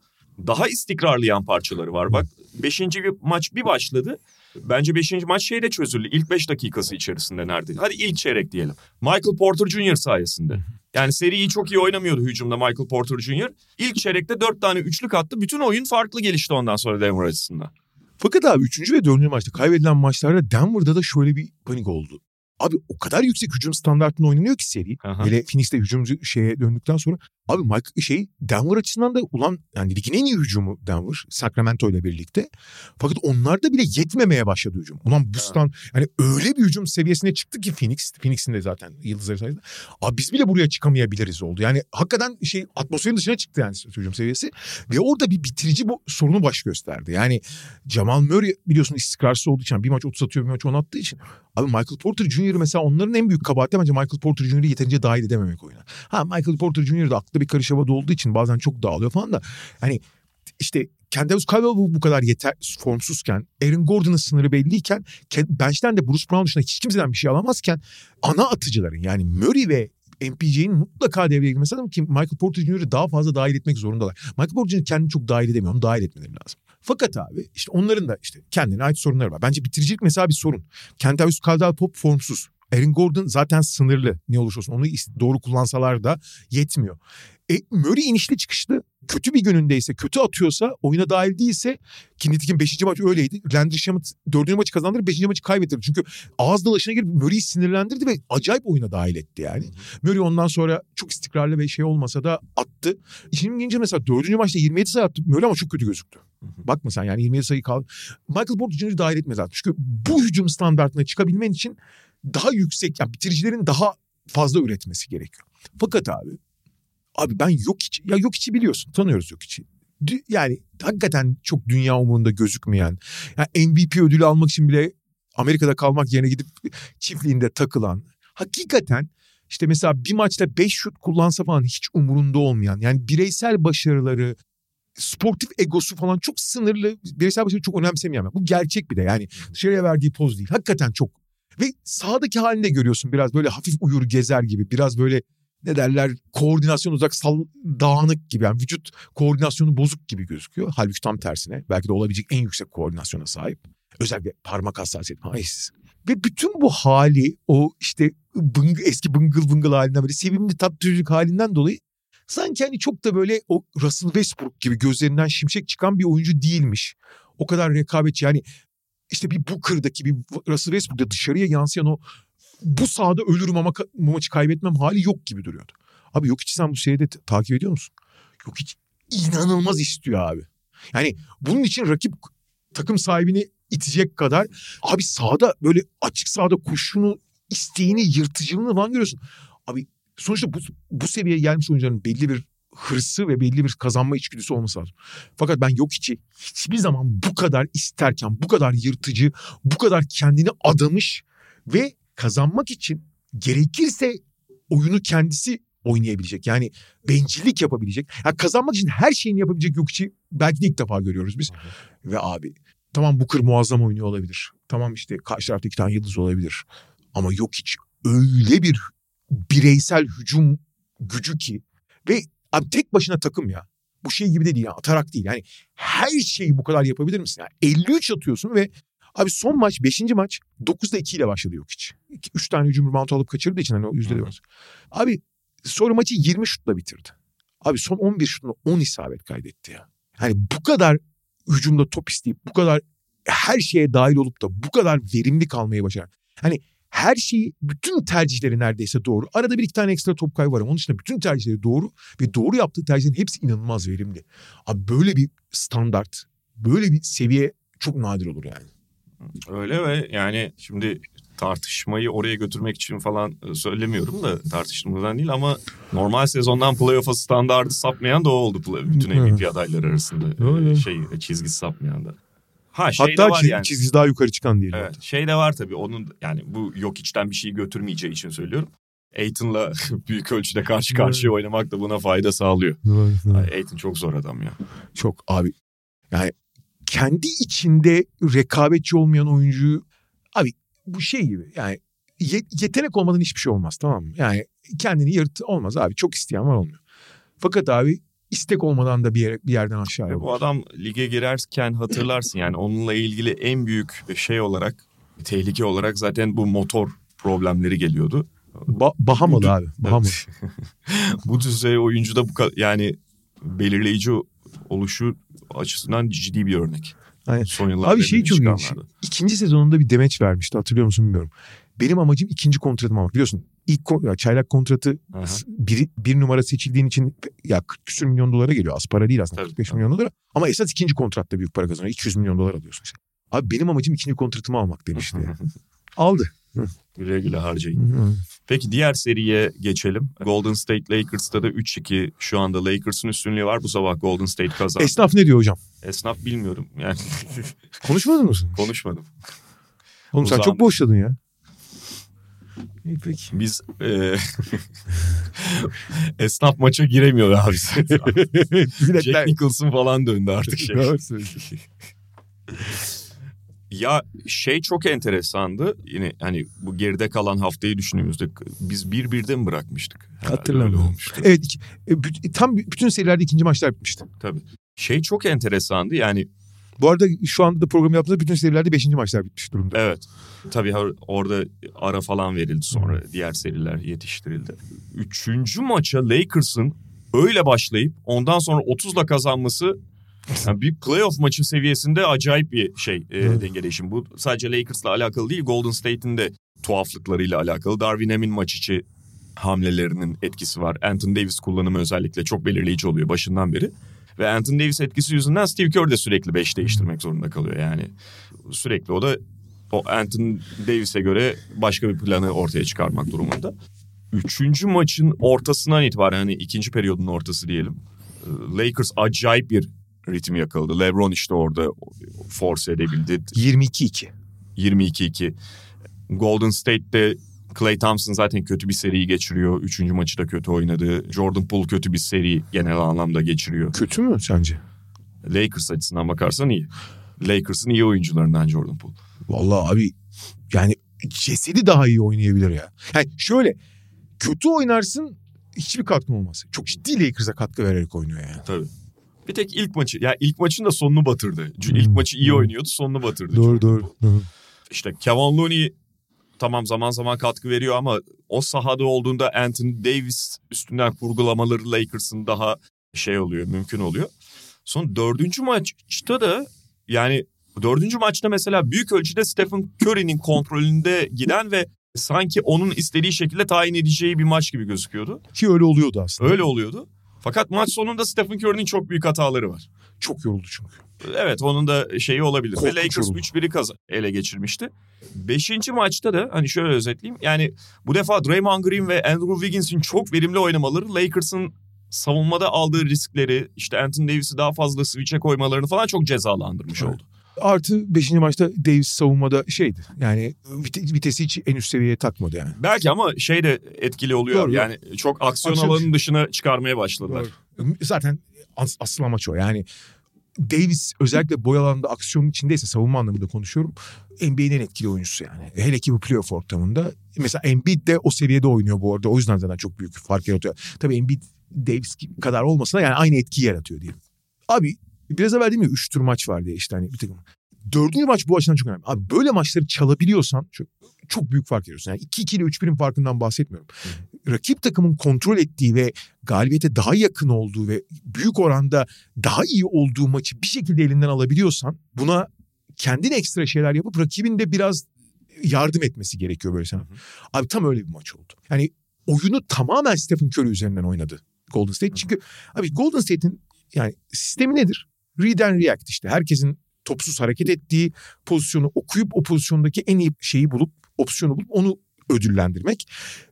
[SPEAKER 1] Daha istikrarlı yan parçaları var. Bak 5. bir maç bir başladı. Bence 5. maç şeyde çözüldü. İlk 5 dakikası içerisinde neredeydi? Hadi ilk çeyrek diyelim. Michael Porter Jr. sayesinde. Yani seriyi çok iyi oynamıyordu hücumda Michael Porter Jr. İlk çeyrekte 4 tane üçlük attı. Bütün oyun farklı gelişti ondan sonra Denver açısından.
[SPEAKER 2] Fakat abi 3. ve 4. maçta kaybedilen maçlarda Denver'da da şöyle bir panik oldu. Abi o kadar yüksek hücum standartında oynanıyor ki seri.
[SPEAKER 1] Aha.
[SPEAKER 2] Hele Phoenix'te hücumcu şeye döndükten sonra abi Mike şey Denver açısından da ulan yani ligin en iyi hücumu Denver Sacramento ile birlikte. Fakat onlarda bile yetmemeye başladı hücum. Ulan bu stand yani öyle bir hücum seviyesine çıktı ki Phoenix. Phoenix'in de zaten yıldızları sayesinde. Abi biz bile buraya çıkamayabiliriz oldu. Yani hakikaten şey atmosferin dışına çıktı yani hücum seviyesi. Ve orada bir bitirici bu sorunu baş gösterdi. Yani Jamal Murray biliyorsun istikrarsız olduğu için bir maç 30 atıyor bir maç 10 attığı için. Abi Michael Porter Jr. mesela onların en büyük kabahati bence Michael Porter Jr.'ı yeterince dahil edememek oyuna. Ha Michael Porter Jr. da aklı bir karış havada olduğu için bazen çok dağılıyor falan da. Hani işte Kentavius Caldwell bu, bu kadar yeter formsuzken, Aaron Gordon'ın sınırı belliyken, Ken- bench'ten de Bruce Brown dışında hiç kimseden bir şey alamazken ana atıcıların yani Murray ve MPJ'nin mutlaka devreye girmesi lazım ki Michael Porter Jr.'ı daha fazla dahil etmek zorundalar. Michael Porter Jr. kendini çok dahil edemiyor. Onu dahil etmeleri lazım. Fakat abi işte onların da işte kendine ait sorunları var. Bence bitiricilik mesela bir sorun. Kentavius Caldwell Pop formsuz. Aaron Gordon zaten sınırlı ne olursa olsun. Onu doğru kullansalar da yetmiyor. E, Murray inişli çıkışlı. Kötü bir günündeyse, kötü atıyorsa, oyuna dahil değilse ki nitekim 5. maç öyleydi. Landry Shamet 4. maçı kazandırıp 5. maçı kaybettirdi. Çünkü ağız dalaşına girip Murray'i sinirlendirdi ve acayip oyuna dahil etti yani. Murray ondan sonra çok istikrarlı ve şey olmasa da attı. İşin ilginci mesela 4. maçta 27 sayı attı Murray ama çok kötü gözüktü. Bakma sen yani 27 sayı kaldı. Michael Porter Jr. dahil etmez zaten. Çünkü bu hücum standartına çıkabilmen için daha yüksek, yani bitiricilerin daha fazla üretmesi gerekiyor. Fakat abi, abi ben yok içi, ya yok içi biliyorsun, tanıyoruz yok içi. Yani hakikaten çok dünya umurunda gözükmeyen, yani MVP ödülü almak için bile Amerika'da kalmak yerine gidip çiftliğinde takılan, hakikaten işte mesela bir maçta 5 şut kullansa falan hiç umurunda olmayan, yani bireysel başarıları, sportif egosu falan çok sınırlı, bireysel başarı çok önemsemeyen. Bu gerçek bir de yani dışarıya verdiği poz değil. Hakikaten çok ve sağdaki halini de görüyorsun biraz böyle hafif uyur gezer gibi biraz böyle ne derler koordinasyon uzak sal, dağınık gibi yani vücut koordinasyonu bozuk gibi gözüküyor. Halbuki tam tersine belki de olabilecek en yüksek koordinasyona sahip. Özellikle parmak hassasiyeti haiz. Ve bütün bu hali o işte bıng, eski bıngıl bıngıl halinden böyle sevimli tatlı halinden dolayı sanki hani çok da böyle o Russell Westbrook gibi gözlerinden şimşek çıkan bir oyuncu değilmiş. O kadar rekabetçi yani işte bir Booker'daki bir Russell Westbrook'ta dışarıya yansıyan o bu sahada ölürüm ama maçı kaybetmem hali yok gibi duruyordu. Abi yok hiç sen bu seride takip ediyor musun? Yok hiç inanılmaz istiyor abi. Yani bunun için rakip takım sahibini itecek kadar abi sahada böyle açık sahada koşunu isteğini yırtıcılığını falan görüyorsun. Abi sonuçta bu, bu seviyeye gelmiş oyuncuların belli bir hırsı ve belli bir kazanma içgüdüsü olması lazım. Fakat ben yok içi hiçbir zaman bu kadar isterken, bu kadar yırtıcı, bu kadar kendini adamış ve kazanmak için gerekirse oyunu kendisi oynayabilecek. Yani bencillik yapabilecek. Yani kazanmak için her şeyini yapabilecek yok içi belki de ilk defa görüyoruz biz. Ve abi tamam bu kır muazzam oynuyor olabilir. Tamam işte karşı tarafta iki tane yıldız olabilir. Ama yok hiç öyle bir bireysel hücum gücü ki ve Abi tek başına takım ya. Bu şey gibi de değil ya atarak değil. Yani her şeyi bu kadar yapabilir misin? Yani 53 atıyorsun ve abi son maç 5. maç 9'da 2 ile başladı yok hiç. 3 tane hücum rebound alıp kaçırdığı için hani o yüzde de var. Abi sonra maçı 20 şutla bitirdi. Abi son 11 şutunda 10 isabet kaydetti ya. Yani bu kadar hücumda top isteyip bu kadar her şeye dahil olup da bu kadar verimli kalmayı başaran. Hani her şeyi, bütün tercihleri neredeyse doğru. Arada bir iki tane ekstra top kaybı var ama onun dışında bütün tercihleri doğru ve doğru yaptığı tercihlerin hepsi inanılmaz verimli. Abi böyle bir standart, böyle bir seviye çok nadir olur yani.
[SPEAKER 1] Öyle ve yani şimdi tartışmayı oraya götürmek için falan e, söylemiyorum da tartışmadan değil ama normal sezondan playoff'a standardı sapmayan da o oldu bütün. MVP adayları arasında.
[SPEAKER 2] Öyle.
[SPEAKER 1] E, Şey çizgisi sapmayan da. Ha şey
[SPEAKER 2] Hatta
[SPEAKER 1] de var yani.
[SPEAKER 2] çizgisi daha yukarı çıkan diyelim.
[SPEAKER 1] Evet, şey de var tabii onun yani bu yok içten bir şey götürmeyeceği için söylüyorum. Aiton'la *laughs* büyük ölçüde karşı karşıya oynamak da buna fayda sağlıyor.
[SPEAKER 2] Doğru,
[SPEAKER 1] Aiton çok zor adam ya.
[SPEAKER 2] Çok abi yani kendi içinde rekabetçi olmayan oyuncuyu abi bu şey gibi yani ye- yetenek olmadan hiçbir şey olmaz tamam mı? Yani kendini yırt olmaz abi çok isteyen var olmuyor. Fakat abi istek olmadan da bir, yere, bir yerden aşağıya
[SPEAKER 1] bu adam lige girerken hatırlarsın yani onunla ilgili en büyük şey olarak tehlike olarak zaten bu motor problemleri geliyordu.
[SPEAKER 2] Ba- Bahamalı abi. Bahamalı. *laughs*
[SPEAKER 1] bu düzey oyuncu da bu yani belirleyici oluşu açısından ciddi bir örnek.
[SPEAKER 2] Aynen.
[SPEAKER 1] Son yıllarda
[SPEAKER 2] Abi şey çok ilginç. İkinci sezonunda bir demeç vermişti hatırlıyor musun bilmiyorum. Benim amacım ikinci kontratımı almak. Biliyorsun ilk ya çaylak kontratı
[SPEAKER 1] Aha.
[SPEAKER 2] bir, bir numara seçildiğin için ya 40 küsür milyon dolara geliyor. Az para değil aslında
[SPEAKER 1] Tabii,
[SPEAKER 2] 45
[SPEAKER 1] tabii.
[SPEAKER 2] milyon dolara. Ama esas ikinci kontratta büyük para kazanıyor. 200 milyon dolar alıyorsun işte. Abi benim amacım ikinci kontratımı almak demişti. ya. Aldı.
[SPEAKER 1] Güle güle harcayın. Peki diğer seriye geçelim. Golden State Lakers'ta da 3-2 şu anda Lakers'ın üstünlüğü var. Bu sabah Golden State kazandı.
[SPEAKER 2] Esnaf ne diyor hocam?
[SPEAKER 1] Esnaf bilmiyorum yani
[SPEAKER 2] Konuşmadın mı? sen?
[SPEAKER 1] konuşmadım.
[SPEAKER 2] Oğlum sen
[SPEAKER 1] Uzağım.
[SPEAKER 2] çok boşladın ya. İyi peki.
[SPEAKER 1] Biz e, *laughs* esnaf maça giremiyor abi. *laughs* Jack Nicholson falan döndü artık şey. *laughs* Ya şey çok enteresandı. Yine hani bu geride kalan haftayı düşündüğümüzde biz bir birde mi bırakmıştık?
[SPEAKER 2] Hatırlamıyorum. Evet e, tam bütün serilerde ikinci maçlar bitmişti.
[SPEAKER 1] Tabii. Şey çok enteresandı yani
[SPEAKER 2] Bu arada şu anda da programı yaptığımızda bütün serilerde beşinci maçlar bitmiş durumda.
[SPEAKER 1] evet tabii orada ara falan verildi sonra diğer seriler yetiştirildi. Üçüncü maça Lakers'ın öyle başlayıp ondan sonra 30'la kazanması yani bir playoff maçı seviyesinde acayip bir şey e,
[SPEAKER 2] Evet.
[SPEAKER 1] dengeleşim. Bu sadece Lakers'la alakalı değil Golden State'in de tuhaflıklarıyla alakalı. Darvin Ham'in maç içi hamlelerinin etkisi var. Anthony Davis kullanımı özellikle çok belirleyici oluyor başından beri. Ve Anthony Davis etkisi yüzünden Steve Kerr de sürekli beş değiştirmek zorunda kalıyor yani. Sürekli o da o Anthony Davis'e göre başka bir planı ortaya çıkarmak durumunda. Üçüncü maçın ortasından itibaren hani ikinci periyodun ortası diyelim. e, Lakers acayip bir ritim yakaladı. LeBron işte orada force edebildi.
[SPEAKER 2] 22-2.
[SPEAKER 1] 22-2. Golden State'de Clay Thompson zaten kötü bir seriyi geçiriyor. Üçüncü maçı da kötü oynadı. Jordan Poole kötü bir seri genel anlamda geçiriyor.
[SPEAKER 2] Kötü mü sence?
[SPEAKER 1] Lakers açısından bakarsan iyi. Lakers'ın iyi oyuncularından Jordan Poole.
[SPEAKER 2] Vallahi abi yani cesedi daha iyi oynayabilir ya. Yani şöyle kötü oynarsın hiçbir katkın olmaz. Çok ciddi Lakers'a katkı vererek oynuyor yani.
[SPEAKER 1] Tabii. Bir tek ilk maçı. Ya ilk maçın da sonunu batırdı. Çünkü ilk
[SPEAKER 2] Hmm.
[SPEAKER 1] maçı iyi
[SPEAKER 2] Hmm.
[SPEAKER 1] oynuyordu, sonunu batırdı.
[SPEAKER 2] Doğru doğru. doğru.
[SPEAKER 1] İşte Kevin Looney tamam zaman zaman katkı veriyor ama o sahada olduğunda Anthony Davis üstünden kurgulamaları Lakers'ın daha şey oluyor, mümkün oluyor. Son dördüncü maçta da yani dördüncü maçta mesela büyük ölçüde Stephen Curry'nin kontrolünde giden ve sanki onun istediği şekilde tayin edeceği bir maç gibi gözüküyordu.
[SPEAKER 2] Ki öyle oluyordu aslında.
[SPEAKER 1] Öyle oluyordu. Fakat maç sonunda Stephen Curry'nin çok büyük hataları var.
[SPEAKER 2] Çok yoruldu çünkü.
[SPEAKER 1] Evet onun da şeyi olabilir. Ve Lakers
[SPEAKER 2] oldu.
[SPEAKER 1] 3-1'i kaza- ele geçirmişti. Beşinci maçta da hani şöyle özetleyeyim. Yani bu defa Draymond Green ve Andrew Wiggins'in çok verimli oynamaları Lakers'ın savunmada aldığı riskleri işte Anthony Davis'i daha fazla switch'e koymalarını falan çok cezalandırmış
[SPEAKER 2] Evet.
[SPEAKER 1] oldu.
[SPEAKER 2] Artı 5. maçta Davis savunmada şeydi. Yani vite- vitesi hiç en üst seviyeye takmadı yani.
[SPEAKER 1] Belki ama şey de etkili oluyor.
[SPEAKER 2] Doğru,
[SPEAKER 1] yani çok aksiyon
[SPEAKER 2] Aksiyon-
[SPEAKER 1] alanının dışına çıkarmaya başladılar.
[SPEAKER 2] Zaten as- asıl amaç o. Yani Davis özellikle boy alanında aksiyonun içindeyse savunma anlamında konuşuyorum. NBA'nin en etkili oyuncusu yani. Hele ki bu playoff ortamında. Mesela Embiid de o seviyede oynuyor bu arada. O yüzden zaten çok büyük fark yaratıyor. Tabii Embiid Davis kadar olmasa da yani aynı etkiyi yaratıyor diyelim. Abi biraz evvel değil mi 3 tur maç var diye işte hani bir takım. Dördüncü maç bu açıdan çok önemli. Abi böyle maçları çalabiliyorsan çok, çok büyük fark yarıyorsun. Yani 2-2 ile 3-1'in farkından bahsetmiyorum. Rakip takımın kontrol ettiği ve galibiyete daha yakın olduğu ve büyük oranda daha iyi olduğu maçı bir şekilde elinden alabiliyorsan buna kendin ekstra şeyler yapıp rakibin de biraz yardım etmesi gerekiyor böyle sana. Abi tam öyle bir maç oldu. Yani oyunu tamamen Stephen Curry üzerinden oynadı Golden State. Çünkü abi Golden State'in yani sistemi nedir? Read and react işte. Herkesin topsuz hareket ettiği pozisyonu okuyup o pozisyondaki en iyi şeyi bulup opsiyonu bulup onu ödüllendirmek.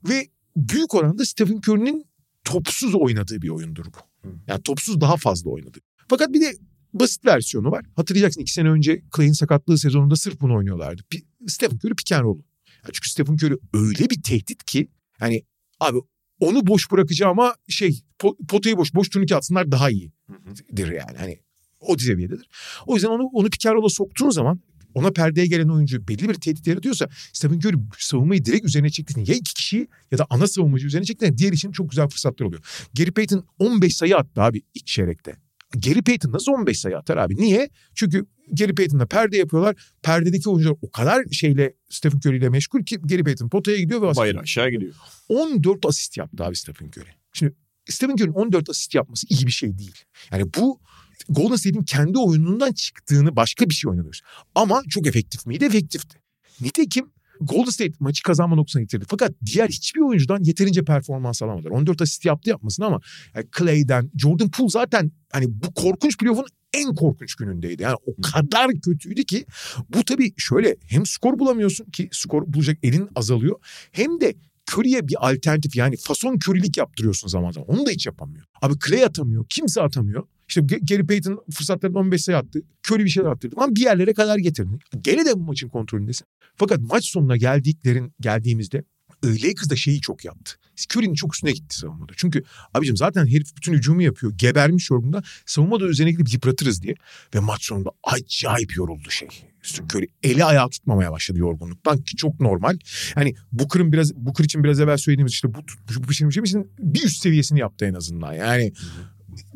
[SPEAKER 2] Ve büyük oranda Stephen Curry'nin topsuz oynadığı bir oyundur bu. Yani topsuz daha fazla oynadı. Fakat bir de basit versiyonu var. Hatırlayacaksın iki sene önce Clay'in sakatlığı sezonunda sırf bunu oynuyorlardı. P- Stephen Curry pick and roll. Yani çünkü Stephen Curry öyle bir tehdit ki hani abi onu boş bırakacağım ama şey po- potayı boş boş turnike atsınlar daha iyidir yani. Hani o seviyededir. O yüzden onu onu roll'a soktuğun zaman ona perdeye gelen oyuncu belli bir tehdit yaratıyorsa Stephen Curry savunmayı direkt üzerine çektiğinde ya iki kişiyi ya da ana savunmacı üzerine çektiğinde diğer için çok güzel fırsatlar oluyor. Gary Payton 15 sayı attı abi ilk çeyrekte. Gary Payton nasıl 15 sayı atar abi? Niye? Çünkü Gary Payton'la perde yapıyorlar. Perdedeki oyuncular o kadar şeyle Stephen Curry ile meşgul ki Gary Payton potaya gidiyor ve asist
[SPEAKER 1] Bayır aşağı gidiyor.
[SPEAKER 2] 14 asist yaptı abi Stephen Curry. Şimdi Stephen Curry'nin 14 asist yapması iyi bir şey değil. Yani bu Golden State'in kendi oyunundan çıktığını başka bir şey oynanıyor. Ama çok efektif miydi? Efektifti. Nitekim Golden State maçı kazanma noktasına getirdi. Fakat diğer hiçbir oyuncudan yeterince performans alamadılar. 14 asist yaptı yapmasın ama yani Clay'den, Jordan Poole zaten hani bu korkunç playoff'un en korkunç günündeydi. Yani o kadar kötüydü ki bu tabii şöyle hem skor bulamıyorsun ki skor bulacak elin azalıyor hem de Curry'e bir alternatif yani fason Curry'lik yaptırıyorsun zaman zaman. Onu da hiç yapamıyor. Abi Clay atamıyor. Kimse atamıyor. İşte Gary Payton fırsatlarında 15 sayı attı. Curry bir şeyler attırdı. Ama bir yerlere kadar getirdi. Gene de bu maçın kontrolündesin. Fakat maç sonuna geldiklerin geldiğimizde Lakers da şeyi çok yaptı. Curry'nin çok üstüne gitti savunmada. Çünkü abicim zaten herif bütün hücumu yapıyor. Gebermiş yorgunda. Savunmada üzerine gidip yıpratırız diye. Ve maç sonunda acayip yoruldu şey. Curry eli ayağı tutmamaya başladı yorgunluktan ki çok normal. Yani Booker'ın biraz Booker için biraz evvel söylediğimiz işte bu bu pişirmiş için bir üst seviyesini yaptı en azından. Yani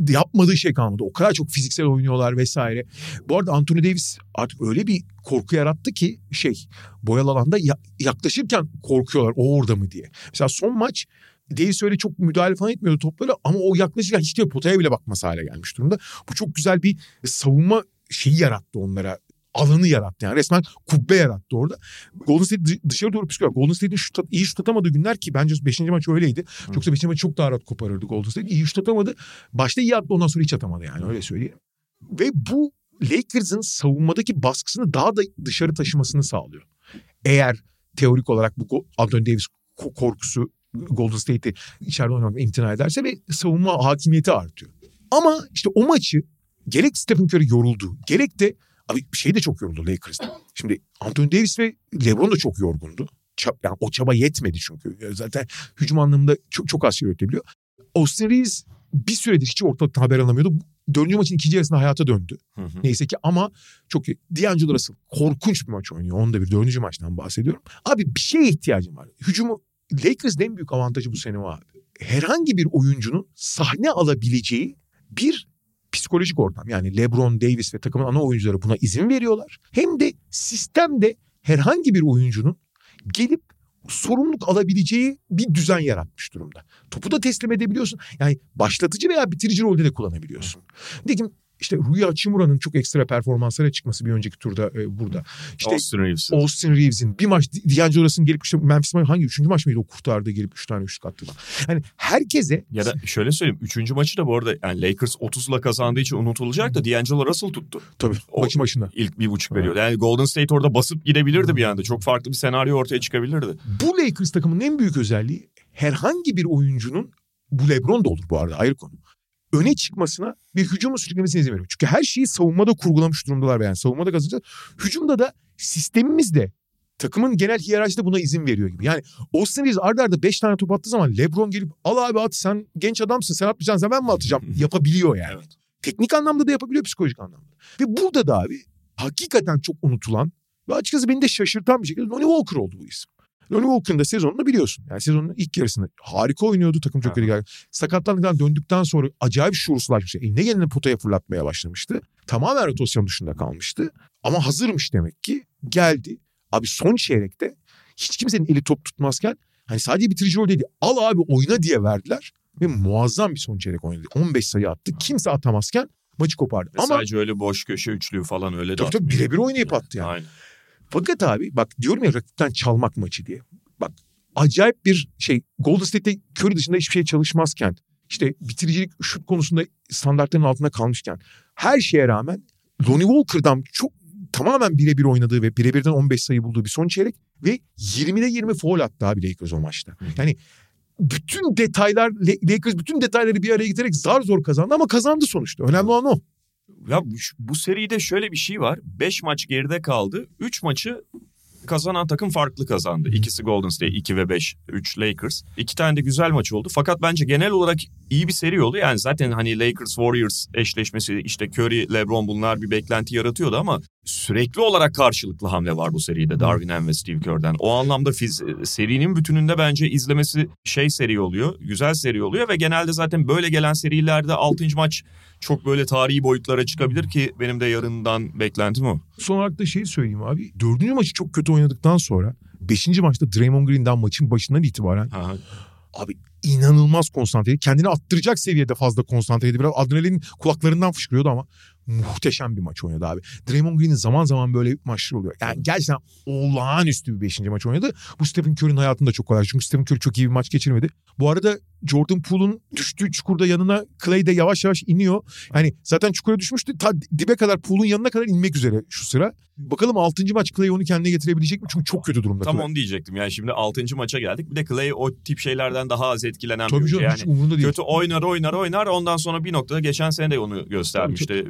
[SPEAKER 2] yapmadığı şey kalmadı. O kadar çok fiziksel oynuyorlar vesaire. Bu arada Anthony Davis artık öyle bir korku yarattı ki şey boyalı alanda ya- yaklaşırken korkuyorlar o orada mı diye. Mesela son maç Davis öyle çok müdahale falan etmiyordu toplara ama o yaklaşırken hiç de potaya bile bakması hale gelmiş durumda. Bu çok güzel bir savunma şeyi yarattı onlara alanı yarattı yani resmen kubbe yarattı orada. Golden State dı- dışarı doğru püskürüyor. Golden State'in şut iyi şut atamadığı günler ki bence 5. maç öyleydi. Yoksa 5. maç çok daha rahat koparırdı Golden State. İyi şut atamadı. Başta iyi attı ondan sonra hiç atamadı yani öyle söyleyeyim. Ve bu Lakers'ın savunmadaki baskısını daha da dışarı taşımasını sağlıyor. Eğer teorik olarak bu Anthony Davis ko- korkusu Golden State'i içeride oynamak imtina ederse ve savunma hakimiyeti artıyor. Ama işte o maçı gerek Stephen Curry yoruldu gerek de abi şey de çok yoruldu Lakers'ta. Şimdi Anthony Davis ve LeBron da çok yorgundu. Ça- yani o çaba yetmedi çünkü. Zaten hücum anlamında çok, çok az şey üretebiliyor. Austin Reeves bir süredir hiç ortalıktan haber alamıyordu. Dördüncü maçın ikinci yarısında hayata döndü. Neyse ki ama çok iyi. D'Angelo Russell korkunç bir maç oynuyor. Onda bir dördüncü maçtan bahsediyorum. Abi bir şeye ihtiyacım var. Hücumu Lakers'ın en büyük avantajı bu sene o abi. Herhangi bir oyuncunun sahne alabileceği bir psikolojik ortam. Yani LeBron, Davis ve takımın ana oyuncuları buna izin veriyorlar. Hem de sistemde herhangi bir oyuncunun gelip sorumluluk alabileceği bir düzen yaratmış durumda. Topu da teslim edebiliyorsun. Yani başlatıcı veya bitirici rolde de kullanabiliyorsun. Nitekim işte Rui Hachimura'nın çok ekstra performanslara çıkması bir önceki turda e, burada. İşte
[SPEAKER 1] Austin Reeves'in.
[SPEAKER 2] Austin Reeves'in bir maç D'Angelo Russell'ın gelip işte Memphis maçı hangi üçüncü maç mıydı o kurtardı gelip üç tane üçlük attı. Hani herkese
[SPEAKER 1] Ya da şöyle söyleyeyim. Üçüncü maçı da bu arada yani Lakers 30'la kazandığı için unutulacak da D'Angelo Russell tuttu.
[SPEAKER 2] tabii
[SPEAKER 1] O-
[SPEAKER 2] maçın başında.
[SPEAKER 1] İlk bir buçuk veriyor. Yani Golden State orada basıp gidebilirdi bir anda. Çok farklı bir senaryo ortaya çıkabilirdi.
[SPEAKER 2] Bu Lakers takımının en büyük özelliği herhangi bir oyuncunun bu LeBron da olur bu arada ayrı konu. Öne çıkmasına ve hücumu sürüklemesine izin veriyor. Çünkü her şeyi savunmada kurgulamış durumdalar yani. Savunmada kazanacağız. Hücumda da sistemimiz de takımın genel hiyerarşisi de buna izin veriyor gibi. Yani Austin Reeves arda arda 5 tane top attığı zaman LeBron gelip al abi at sen genç adamsın sen atmayacaksın ben mi atacağım *laughs* yapabiliyor yani.
[SPEAKER 1] Evet.
[SPEAKER 2] Teknik anlamda da yapabiliyor psikolojik anlamda. Ve burada da abi hakikaten çok unutulan ve açıkçası beni de şaşırtan bir şekilde Lonnie Walker oldu bu isim. Lonnie Walker'ın da sezonunu biliyorsun. Yani sezonun ilk yarısında harika oynuyordu. Takım çok kötü geldi. Sakatlandıktan döndükten sonra acayip şuursuzlaşmış. Eline geleni potaya fırlatmaya başlamıştı. Tamamen rotasyon dışında kalmıştı. Ama hazırmış demek ki. Geldi. Abi son çeyrekte hiç kimsenin eli top tutmazken hani sadece bitirici rol dedi. Al abi oyna diye verdiler. Ve muazzam bir son çeyrek oynadı. 15 sayı attı. Kimse atamazken maçı kopardı.
[SPEAKER 1] Ve
[SPEAKER 2] Ama
[SPEAKER 1] sadece öyle boş köşe üçlüğü falan öyle de
[SPEAKER 2] tabii tabii birebir oynayıp attı yani.
[SPEAKER 1] Aynen.
[SPEAKER 2] Fakat abi bak diyorum ya rakipten çalmak maçı diye. Bak acayip bir şey Golden State'te Curry dışında hiçbir şey çalışmazken işte bitiricilik şut konusunda standartların altında kalmışken her şeye rağmen Lonnie Walker'dan çok tamamen birebir oynadığı ve birebirden 15 sayı bulduğu bir son çeyrek ve 20'de 20 foul attı abi Lakers o maçta. Yani bütün detaylar Lakers bütün detayları bir araya getirerek zar zor kazandı ama kazandı sonuçta. Önemli olan o.
[SPEAKER 1] Ya bu, bu seride şöyle bir şey var. 5 maç geride kaldı. 3 maçı kazanan takım farklı kazandı. İkisi Golden State 2 ve 5, 3 Lakers. İki tane de güzel maç oldu. Fakat bence genel olarak iyi bir seri oldu. Yani zaten hani Lakers Warriors eşleşmesi işte Curry, LeBron bunlar bir beklenti yaratıyordu ama sürekli olarak karşılıklı hamle var bu seride Darvin Ham ve Steve Kerr'den. O anlamda fiz, serinin bütününde bence izlemesi şey seri oluyor. Güzel seri oluyor ve genelde zaten böyle gelen serilerde 6. maç çok böyle tarihi boyutlara çıkabilir ki benim de yarından beklentim o.
[SPEAKER 2] Son olarak da şeyi söyleyeyim abi. Dördüncü maçı çok kötü oynadıktan sonra beşinci maçta Draymond Green'den maçın başından itibaren
[SPEAKER 1] Aha.
[SPEAKER 2] abi inanılmaz konsantre. Kendini attıracak seviyede fazla konsantreydi. Biraz adrenalin kulaklarından fışkırıyordu ama muhteşem bir maç oynadı abi. Draymond Green'in zaman zaman böyle maçlar oluyor. Yani gerçekten olağanüstü bir beşinci maç oynadı. Bu Stephen Curry'nin hayatında çok kolay. Çünkü Stephen Curry çok iyi bir maç geçirmedi. Bu arada Jordan Poole'un düştüğü çukurda yanına Clay de yavaş yavaş iniyor. Yani zaten çukura düşmüştü. Ta dibe kadar Poole'un yanına kadar inmek üzere şu sıra. Bakalım 6. maç Clay onu kendine getirebilecek mi? Çünkü çok kötü durumda.
[SPEAKER 1] Tam
[SPEAKER 2] Clay.
[SPEAKER 1] onu diyecektim. Yani şimdi 6. maça geldik. Bir de Clay o tip şeylerden daha az etkilenen
[SPEAKER 2] Tabii
[SPEAKER 1] bir
[SPEAKER 2] canım
[SPEAKER 1] yani.
[SPEAKER 2] hiç umurunda değil.
[SPEAKER 1] Kötü oynar oynar oynar ondan sonra bir noktada geçen sene de onu göstermişti.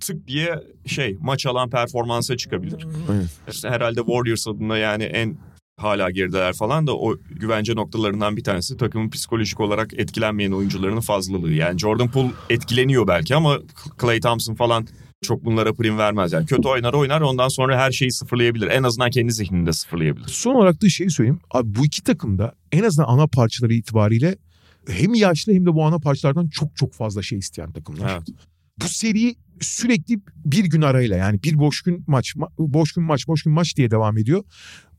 [SPEAKER 1] Tık diye şey maç alan performansa çıkabilir. İşte herhalde Warriors adına yani en hala gerideler falan da o güvence noktalarından bir tanesi takımın psikolojik olarak etkilenmeyen oyuncularının fazlalığı. Yani Jordan Poole etkileniyor belki ama Clay Thompson falan çok bunlara prim vermez. Yani kötü oynar oynar ondan sonra her şeyi sıfırlayabilir. En azından kendi zihninde sıfırlayabilir.
[SPEAKER 2] Son olarak da şeyi söyleyeyim. Abi bu iki takım da en azından ana parçaları itibariyle hem yaşlı hem de bu ana parçalardan çok çok fazla şey isteyen takımlar.
[SPEAKER 1] Evet.
[SPEAKER 2] Bu seri sürekli bir gün arayla yani bir boş gün maç, ma- boş gün maç, boş gün maç diye devam ediyor.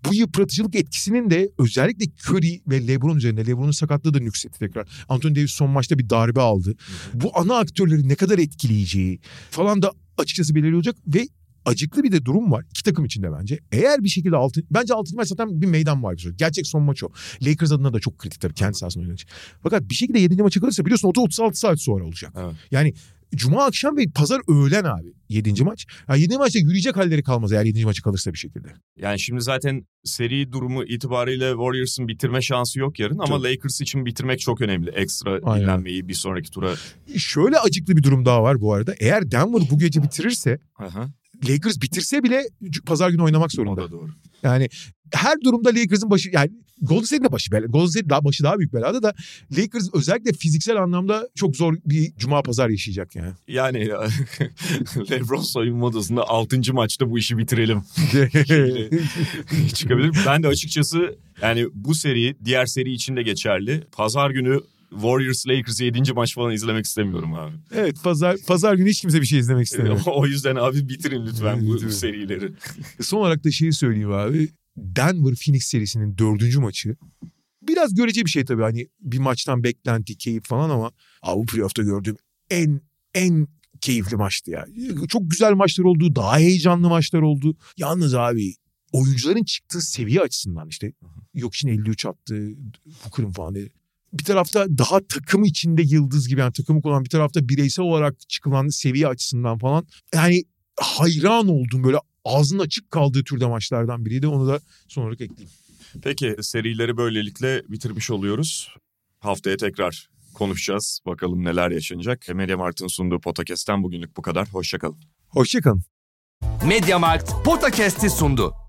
[SPEAKER 2] Bu yıpratıcılık etkisinin de özellikle Curry ve LeBron üzerinde LeBron'un sakatlığı da nüksetti tekrar. Anthony Davis son maçta bir darbe aldı. Bu ana aktörleri ne kadar etkileyeceği falan da açıkçası belirli olacak ve acıklı bir de durum var iki takım içinde bence. Eğer bir şekilde altın bence altıncı maç zaten bir meydan var. Gerçek son maç o. Lakers adına da çok kritik tabii kendi sahasında oynanacak. Fakat bir şekilde yedinci maça kalırsa biliyorsun o da 36 saat sonra olacak.
[SPEAKER 1] Evet.
[SPEAKER 2] Yani Cuma akşam ve pazar öğlen abi. Yedinci maç. Yani yedinci maçta yürüyecek halleri kalmaz eğer yedinci maçı kalırsa bir şekilde.
[SPEAKER 1] Yani şimdi zaten seri durumu itibariyle Warriors'ın bitirme şansı yok yarın ama Lakers için bitirmek çok önemli. Ekstra
[SPEAKER 2] Aynen.
[SPEAKER 1] dinlenmeyi bir sonraki tura.
[SPEAKER 2] Şöyle acıklı bir durum daha var bu arada. Eğer Denver bu gece bitirirse
[SPEAKER 1] Aha,
[SPEAKER 2] Lakers bitirse bile pazar günü oynamak
[SPEAKER 1] o
[SPEAKER 2] zorunda.
[SPEAKER 1] da doğru.
[SPEAKER 2] Yani her durumda Lakers'ın başı yani Golden State'in de başı bela. Golden State daha başı daha büyük belada da Lakers özellikle fiziksel anlamda çok zor bir cuma pazar yaşayacak yani.
[SPEAKER 1] Yani ya, *laughs* LeBron soyunma odasında 6. maçta bu işi bitirelim *laughs* çıkabilir. Ben de açıkçası yani bu seri diğer seri için de geçerli. Pazar günü Warriors Lakers 7. maç falan izlemek istemiyorum abi.
[SPEAKER 2] evet pazar pazar günü hiç kimse bir şey izlemek istemiyor. *laughs*
[SPEAKER 1] o yüzden abi bitirin lütfen bu
[SPEAKER 2] Bitirin.
[SPEAKER 1] serileri. *laughs*
[SPEAKER 2] Son olarak da şeyi söyleyeyim abi. Denver Phoenix serisinin dördüncü maçı. Biraz görece bir şey tabii hani bir maçtan beklenti, keyif falan ama abi bu playoff'ta gördüğüm en en keyifli maçtı ya. Çok güzel maçlar oldu, daha heyecanlı maçlar oldu. Yalnız abi oyuncuların çıktığı seviye açısından işte yok için 53 attı, Booker'ın falan dedi. Bir tarafta daha takım içinde yıldız gibi yani takımı olan bir tarafta bireysel olarak çıkılan seviye açısından falan. Yani hayran oldum böyle ağzının açık kaldığı türde maçlardan biriydi. Onu da son olarak ekleyeyim.
[SPEAKER 1] Peki serileri böylelikle bitirmiş oluyoruz. Haftaya tekrar konuşacağız. Bakalım neler yaşanacak. Media Mart'ın sunduğu podcast'ten bugünlük bu kadar. Hoşçakalın.
[SPEAKER 2] Hoşçakalın.
[SPEAKER 3] Mediamarkt Podcast'i sundu.